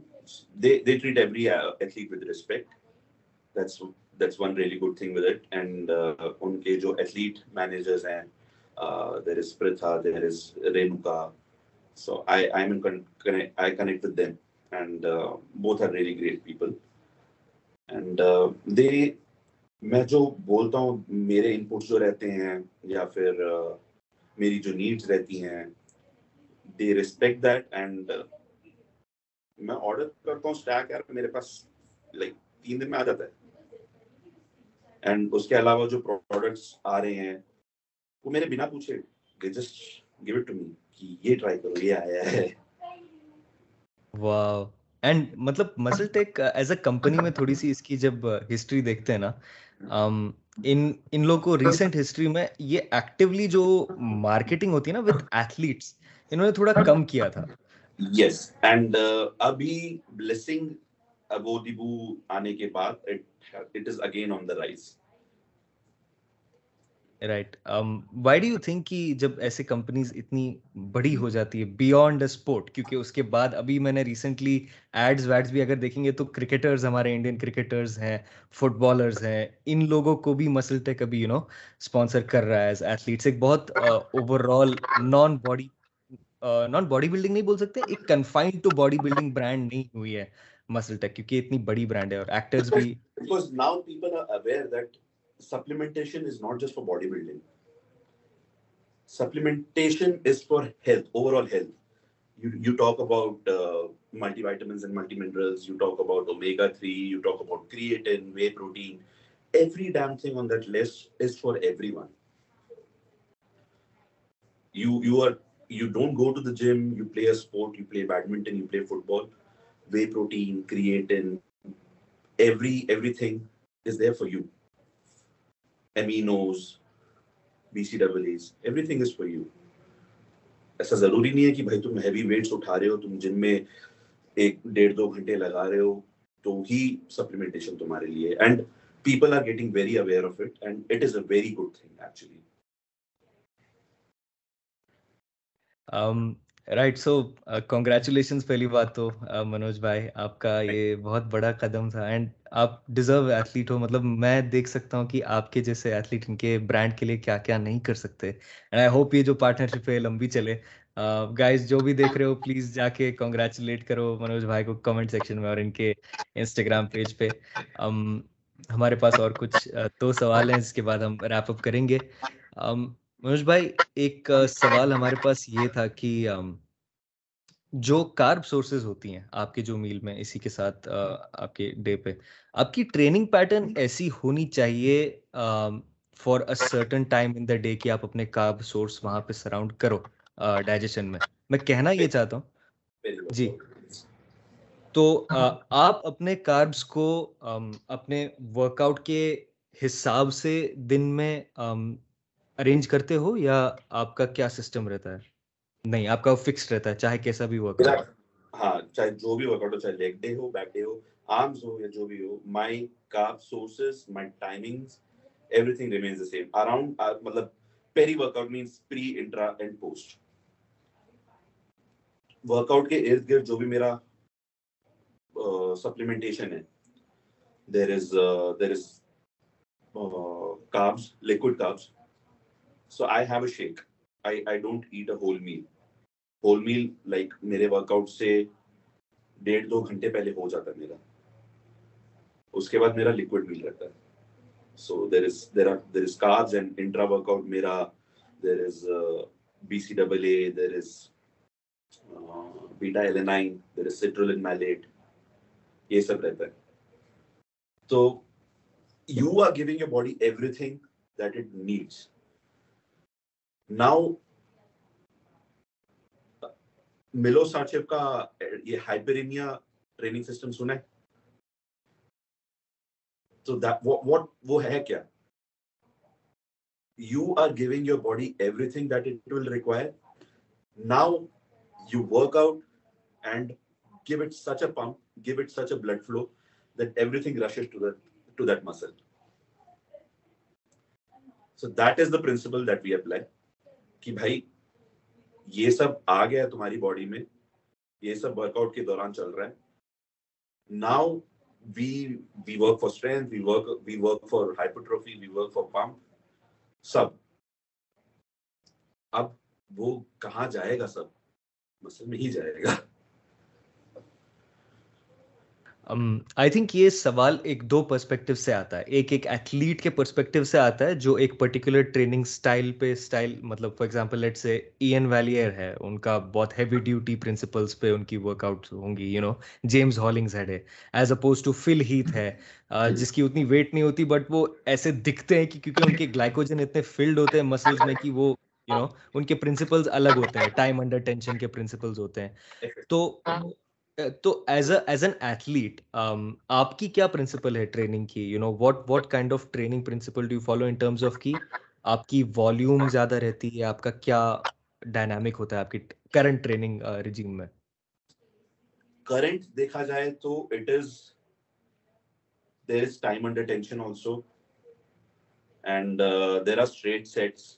جو ایتھلیٹ مینجرز ہیں میں جو بولتا ہوں میرے ان پٹ جو رہتے ہیں یا پھر میری جو نیڈس رہتی ہیں دے ریسپیکٹ دیٹ اینڈ میں آرڈر کرتا ہوں سٹیک یار میرے پاس لائک تین دن میں آ جاتا ہے. اینڈ اس کے علاوہ جو پروڈکٹس آ رہے ہیں، وہ میرے بنا پوچھے. They just give it to me کہ یہ ٹرائی کرو، یہ آیا ہے. واو اینڈ مطلب مسل ٹیک ایز اے کمپنی میں تھوڑی سی اس کی جب ہسٹری دیکھتے ہیں نا um, ان ان لوگوں کو ریسنٹ ہسٹری میں یہ ایکٹیولی جو مارکیٹنگ ہوتی ہے نا وتھ ایتھلیٹس انہوں نے تھوڑا کم کیا تھا۔ یس اینڈ ابھی بلیسنگ ابو دیبو آنے کے بعد it is again on the rise right why do you think کہ جب ایسے کمپنیز اتنی بڑی ہو جاتی ہے بیونڈ اے اسپورٹ کیونکہ اس کے بعد ابھی میں نے ریسنٹلی ایڈز ویڈز بھی اگر دیکھیں گے تو کرکٹرز ہمارے انڈین کرکٹرز ہیں فٹ بالرز ہیں ان لوگوں کو بھی مسل ٹیک ابھی یو نو اسپانسر کر رہا ہے ایز ایتھلیٹس ایک بہت overall non body not body building نہیں بول سکتے ایک confined to body building brand نہیں ہوئی ہے مسل ٹیک کیونکہ اتنی بڑی برانڈ ہے اور ایکٹرز بھی because now people are aware that supplementation is not just for body building supplementation is for health overall health you you talk about uh, multivitamins and multiminerals you talk about omega 3 you talk about creatine whey protein. Every damn thing on that list is for everyone. You you are you don't go to the gym, you play a sport, you play badminton, you play football, whey protein, creatine, every everything is there for you. Aminos, BCAAs, everything is for you. ایسا ضروری نہیں ہے کہ بھائی تم ہیوی ویٹس اٹھا رہے ہو تم جم میں ایک ڈیڑھ دو گھنٹے لگا رہے ہو تو ہی سپلیمنٹیشن تمہارے لیے and people are getting very aware of it and it is a very good thing actually right so congratulations پہلی بات تو منوج بھائی آپ کا یہ بہت بڑا قدم تھا اینڈ آپ ڈیزرو ایتھلیٹ ہو مطلب میں دیکھ سکتا ہوں کہ آپ کے جیسے ایتھلیٹ ان کے برانڈ کے لیے کیا کیا نہیں کر سکتے اینڈ آئی ہوپ یہ جو پارٹنرشپ ہے لمبی چلے گائز جو بھی دیکھ رہے ہو پلیز جا کے کنگریچولیٹ کرو منوج بھائی کو کمنٹ سیکشن میں اور ان کے انسٹاگرام پیج پہ ہمارے پاس اور کچھ دو سوال ہیں اس کے بعد ہم ریپ اپ کریں گے منوج بھائی ایک سوال ہمارے پاس یہ تھا کہ جو کارب سورسز ہوتی ہیں آپ کے جو میل میں اسی کے ساتھ آپ کے ڈے پہ آپ کی ٹریننگ پیٹرن ایسی ہونی چاہیے for a certain time in the day کہ آپ اپنے کارب سورس وہاں پہ سراؤنڈ کرو ڈائجیشن میں میں کہنا یہ چاہتا ہوں جی تو آپ اپنے کاربس کو اپنے ورک آؤٹ کے حساب سے دن میں ارینج کرتے ہو یا آپ کا کیا سسٹم رہتا ہے؟ نہیں، آپ کا فکس رہتا ہے، چاہے کیسا بھی ورک آؤٹ ہاں چاہے جو بھی ورک آؤٹ ہو، چاہے لیگ ڈے ہو بیک ڈے ہو آرمز ہو یا جو بھی ہو my carb sources my timings everything remains same around مطلب peri workout means pre intra and post workout کے ارد گرد جو بھی میرا سپلیمنٹیشن ہے there is there is so I have a shake I I don't eat a whole meal whole meal like میرے ورک آؤٹ سے ڈیڑھ دو گھنٹے پہلے ہو جاتا ہے میرا اس کے بعد میرا لکوڈ میل رہتا ہے so there is there are there is carbs and intra workout میرا there is B C double A there is beta there is malate یہ سب رہتا ہے تو you are giving your body everything that it needs now ملو سارچیف کا یہ ہائپرینیا ٹریننگ سسٹم سنا ہے تو واٹ وہ ہے کیا you are giving your body everything that it will require now you work out and give it such a pump give it such a blood flow that everything rushes to that muscle so that is the principle that we apply کہ بھائی یہ سب آ گیا تمہاری باڈی میں، یہ سب ورک آؤٹ کے دوران چل رہا ہے۔ Now we we work for strength we work we work for hypertrophy we work for pump سب۔ اب وہ کہاں جائے گا سب؟ مسل میں ہی جائے گا۔ آئی تھنک یہ سوال ایک دو پرسپیکٹو سے آتا ہے۔ ایک ایک ایتھلیٹ کے پرسپیکٹو سے آتا ہے جو ایک پرٹیکولر ٹریننگ اسٹائل پہ اسٹائل مطلب for example let say E N ویلیئر ہے۔ ان کا بہت ہیوی ڈیوٹی پرنسپلس پہ ان کی ورک آؤٹ ہوں گی you know James Hollings head ہے۔ As opposed to Phil Heath ہے۔ جس کی اتنی ویٹ نہیں ہوتی بٹ وہ ایسے دکھتے ہیں کہ کیونکہ ان کے گلائکوجن اتنے فلڈ ہوتے ہیں مسلز میں کہ وہ یو نو ان کے پرنسپلز الگ ہوتے ہیں۔ ٹائم انڈر ٹینشن کے پرنسپلز ہوتے ہیں۔ تو ہاں۔ تو as a as an athlete آپ کی کیا پرنسپل ہے ٹریننگ کی? You know what what kind of training principle do follow in terms of کی آپ کی والیوم زیادہ رہتی ہے؟ آپ کا کیا ڈائنامک ہوتا ہے آپ کی کرنٹ ٹریننگ رجیم میں؟ کرنٹ دیکھا جائے تو it is there is time under tension also and there are straight sets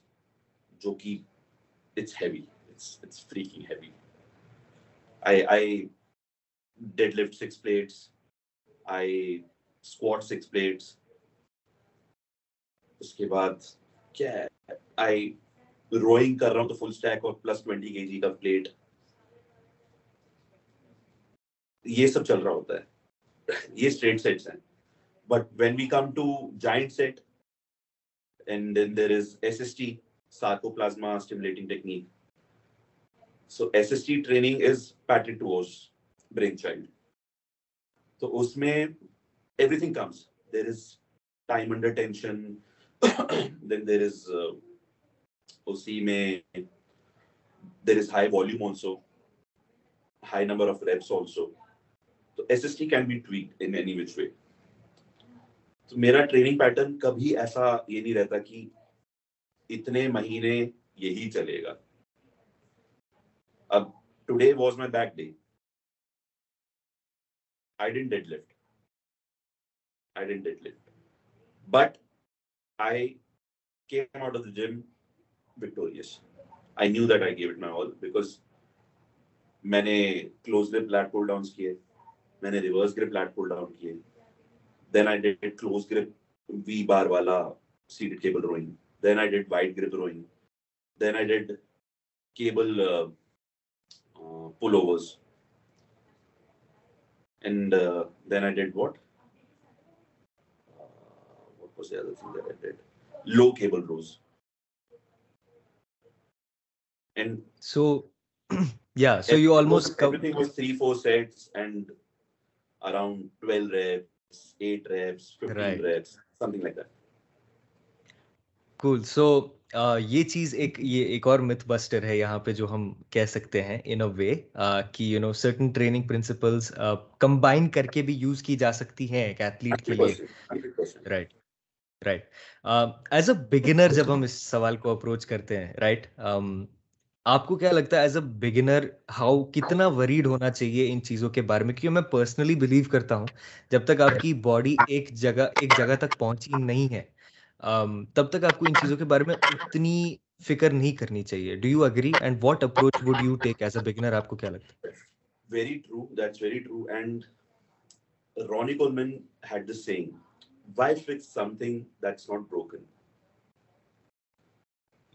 جو کہ it's heavy it's it's freaking heavy I I deadlift six plates I squat six plates اس کے بعد کیا ہے آئی روئنگ کر رہا ہوں تو فل اسٹیک اور پلس ٹوینٹی کے جی کا پلیٹ یہ سب چل رہا ہوتا ہے یہ اسٹریٹ سیٹس ہیں but when we come to giant set and then there is S S T sarcoplasma stimulating technique so S S T training is patented to brainchild تو اس میں everything comes there is time under tension then there is اسی میں there is high volume also high number of reps also تو S S T can be tweet in any which way تو میرا ٹریننگ پیٹرن کبھی ایسا یہ نہیں رہتا کہ اتنے مہینے یہی چلے گا. اب today was my back day I didn't deadlift. I didn't deadlift. But I came out of the gym victorious. I knew that I gave it my all because میں نے کلوز لپ لیٹ پول ڈاؤنس کیے میں نے reverse grip lat pull down کیے then I did close grip V bar والا seated cable rowing then I did wide grip rowing then I did cable pullovers and uh, then I did what? Uh, what was the other thing that I did? Low cable rows. And so, yeah, so you almost everything was three, four sets and around 12 reps, 8 reps, 15 right. reps, something like that. Cool so یہ چیز ایک یہ ایک اور متھ بسٹر ہے یہاں پہ جو ہم کہہ سکتے ہیں ان اے وے کہ you know certain training principles combine کر کے بھی یوز کی جا سکتی ہیں ایک ایتھلیٹ کے لیے۔ Right right as a beginner جب ہم اس سوال کو اپروچ کرتے ہیں رائٹ آپ کو کیا لگتا ہے ایز اے بگنر ہاؤ کتنا وریڈ ہونا چاہیے ان چیزوں کے بارے میں؟ کیونکہ میں پرسنلی بلیو کرتا ہوں جب تک آپ کی باڈی ایک جگہ ایک جگہ تک پہنچی نہیں ہے۔ تب تک آپ کو ان چیزوں کے بارے میں اتنی فکر نہیں کرنی چاہیے۔ Do you agree and what approach would you take as a beginner آپ کو کیا لگتا ہے؟ Very true that's very true and Ronnie Coleman had the saying why fix something that's not broken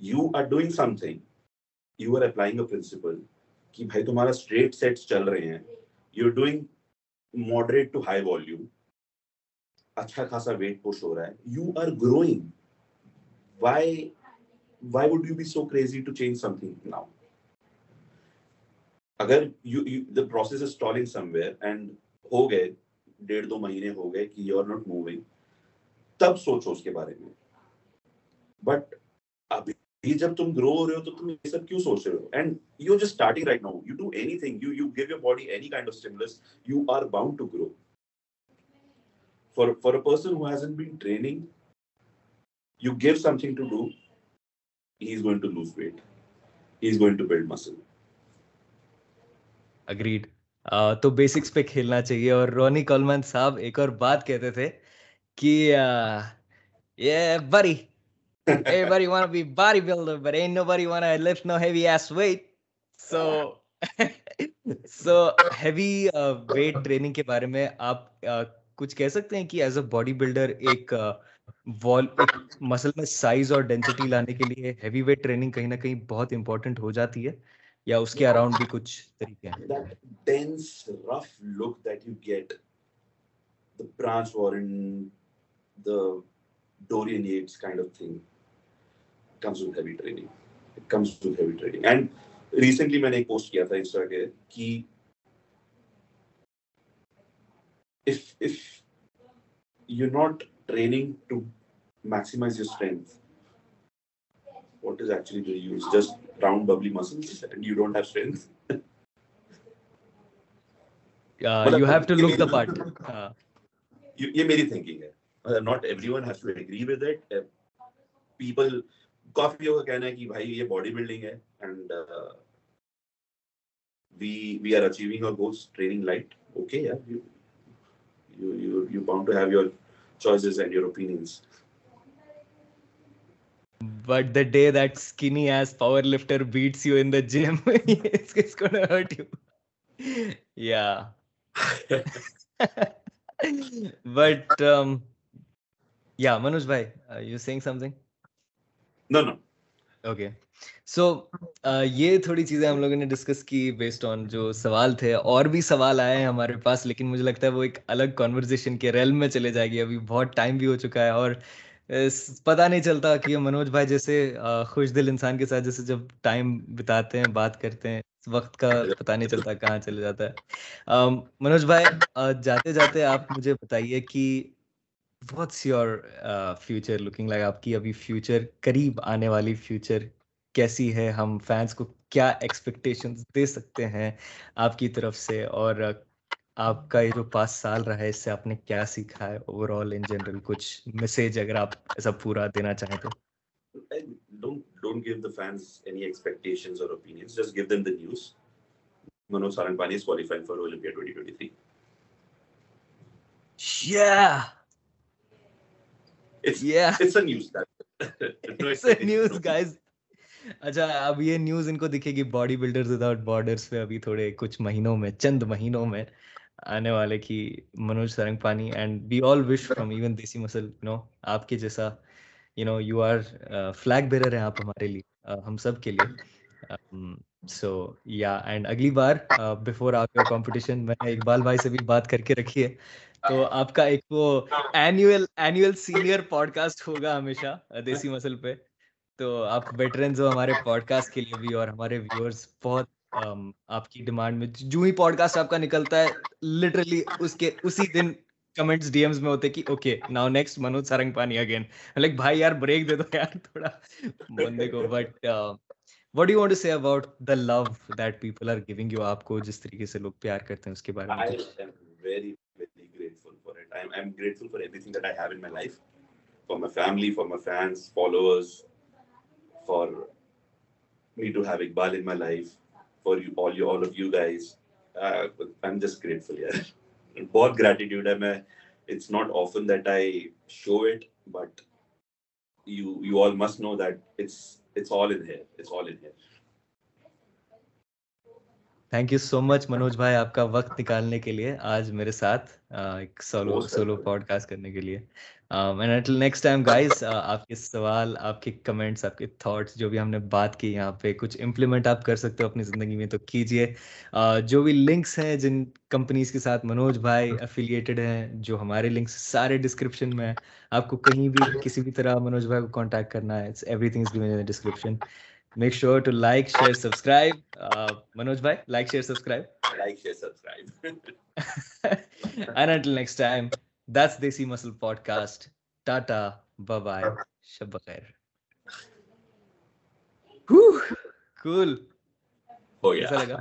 you are doing something you are applying a principle کہ بھائی تمہارا اسٹریٹ سیٹس چل رہے ہیں you are doing moderate to high volume اچھا خاصا ویٹ پوش ہو رہا ہے. You are growing why why would you be so crazy to change something now اگر the process is stalling somewhere and ہو گئے، ڈیڑھ دو مہینے ہو گئے کہ یو آر ناٹ موونگ تب سوچو اس کے بارے میں. بٹ ابھی جب تم گرو ہو رہے ہو تو تم یہ سب کیوں سوچ رہے ہو? And you just starting right now you do anything you you give your body any kind of stimulus you are bound to grow for for a person who hasn't been training you give something to do he's going to lose weight he's going to build muscle agreed تو بیسکس پہ کھیلنا چاہیے اور رونی کولمن صاحب ایک اور بات کہتے تھے کہ یہ بری everybody want to be bodybuilder but ain't nobody want to lift no heavy ass weight so so heavy uh, weight training کے بارے میں آپ uh, کچھ کہہ سکتے ہیں کہ ایز اے باڈی بلڈر ایک وال مسل میں سائز اور ڈینسٹی لانے کے لیے ہیوی ویٹ ٹریننگ کہیں نہ کہیں بہت امپورٹنٹ ہو جاتی ہے یا اس کے اراؤنڈ بھی کچھ طریقے ہیں؟ Dense rough look that you get the branch warren the dorian yates kind of thing comes with heavy training. It comes with heavy training. And recently میں نے ایک پوسٹ کیا تھا انسٹا کے کہ if if you're not training to maximize your strength what is actually the use just round bubbly muscles and you don't have strength uh, you have to look the part uh. یہ میری تھنکنگ ہے not everyone has to agree with it people کافی کا کہنا ہے کہ بھائی یہ باڈی بلڈنگ ہے and we we are achieving our goals training light okay یار you you you bound to have your choices and your opinions but the day that skinny ass power lifter beats you in the gym it's, it's gonna hurt you yeah but um yeah manoj bhai are you saying something no no okay. So uh, یہ تھوڑی چیزیں ہم لوگوں نے ڈسکس کی بیسڈ آن جو سوال تھے، اور بھی سوال آئے ہیں ہمارے پاس، لیکن مجھے لگتا ہے وہ ایک الگ کانورزیشن کے ریل میں چلے جائے گی۔ ابھی بہت ٹائم بھی ہو چکا ہے، اور پتہ نہیں چلتا کہ منوج بھائی جیسے خوش دل انسان کے ساتھ جیسے جب ٹائم بتاتے ہیں، بات کرتے ہیں وقت کا پتہ نہیں چلتا کہاں چلے جاتا ہے۔ منوج بھائی جاتے جاتے آپ مجھے بتائیے کہ what's your future looking like آپ کی ابھی فیوچر قریب آنے والی فیوچر کیسی ہے ہم فینس کو کیا ایکسپیکٹیشن دے سکتے ہیں آپ کی طرف سے اور آپ کا یہ جو پانچ سال رہا ہے اس سے آپ نے کیا سیکھا ہے اوور آل ان جنرل کچھ میسج اگر آپ ایسا پورا دینا چاہیں تو Don't give the fans any expectations or opinions. Just give them the news. Manoj Sarangpani is qualifying for Olympia 2023. Yeah. It's yeah. It's a news. No it's a news, guys. اچھا اب یہ نیوز ان کو دکھے گی باڈی بلڈر وداؤٹ بارڈرس پہ ابھی تھوڑے کچھ مہینوں میں چند مہینوں میں آنے والے کی Manoj Sarang Pani and we all wish from even desi muscle you know آپ کے جیسا you know you are flag bearer ہیں آپ ہمارے لیے ہم سب کے لیے سو یا اینڈ اگلی بار بفور آپ کا کمپٹیشن میں نے اقبال بھائی سے بھی بات کر کے رکھی ہے تو آپ کا ایک وہ annual annual senior podcast ہوگا ہمیشہ دیسی مسل پہ۔ تو آپ ویٹرنز ہو ہمارے پوڈ کاسٹ کے لیے بھی اور ہمارے ویورس بہت آپ کی ڈیمانڈ میں۔ جو ہی پوڈ کاسٹ آپ کا نکلتا ہے لٹرلی اس کے، اسی دن کمنٹس ڈی ایمز میں ہوتے کہ okay now next Manoj Sarang Pani again like بھائی یار بریک دے دو یار تھوڑا بندے کو۔ But what you want to say about the love that people are giving you آپ کو جس طریقے سے لوگ پیار کرتے ہیں اس کے بارے میں۔ ویری بال مائی لائفسٹفل بہت گریٹ ہے thank you so much Manoj بھائی آپ کا وقت نکالنے کے لیے آج میرے ساتھ سولو پوڈ کاسٹ کرنے کے لیے نیکسٹ ٹائم گائز آپ کے سوال آپ کے کمنٹس آپ کے تھاٹس جو بھی ہم نے بات کی یہاں پہ کچھ امپلیمنٹ آپ کر سکتے ہو اپنی زندگی میں تو کیجیے جو بھی لنکس ہیں جن کمپنیز کے ساتھ منوج بھائی افیلیٹڈ ہیں جو ہمارے لنکس سارے ڈسکرپشن میں ہیں آپ کو کہیں بھی کسی بھی طرح منوج بھائی کو کانٹیکٹ کرنا ہے description make sure to like share subscribe uh, manoj bhai like share subscribe like share subscribe and until next time that's desi muscle podcast tata bye bye shab khair cool oh yeah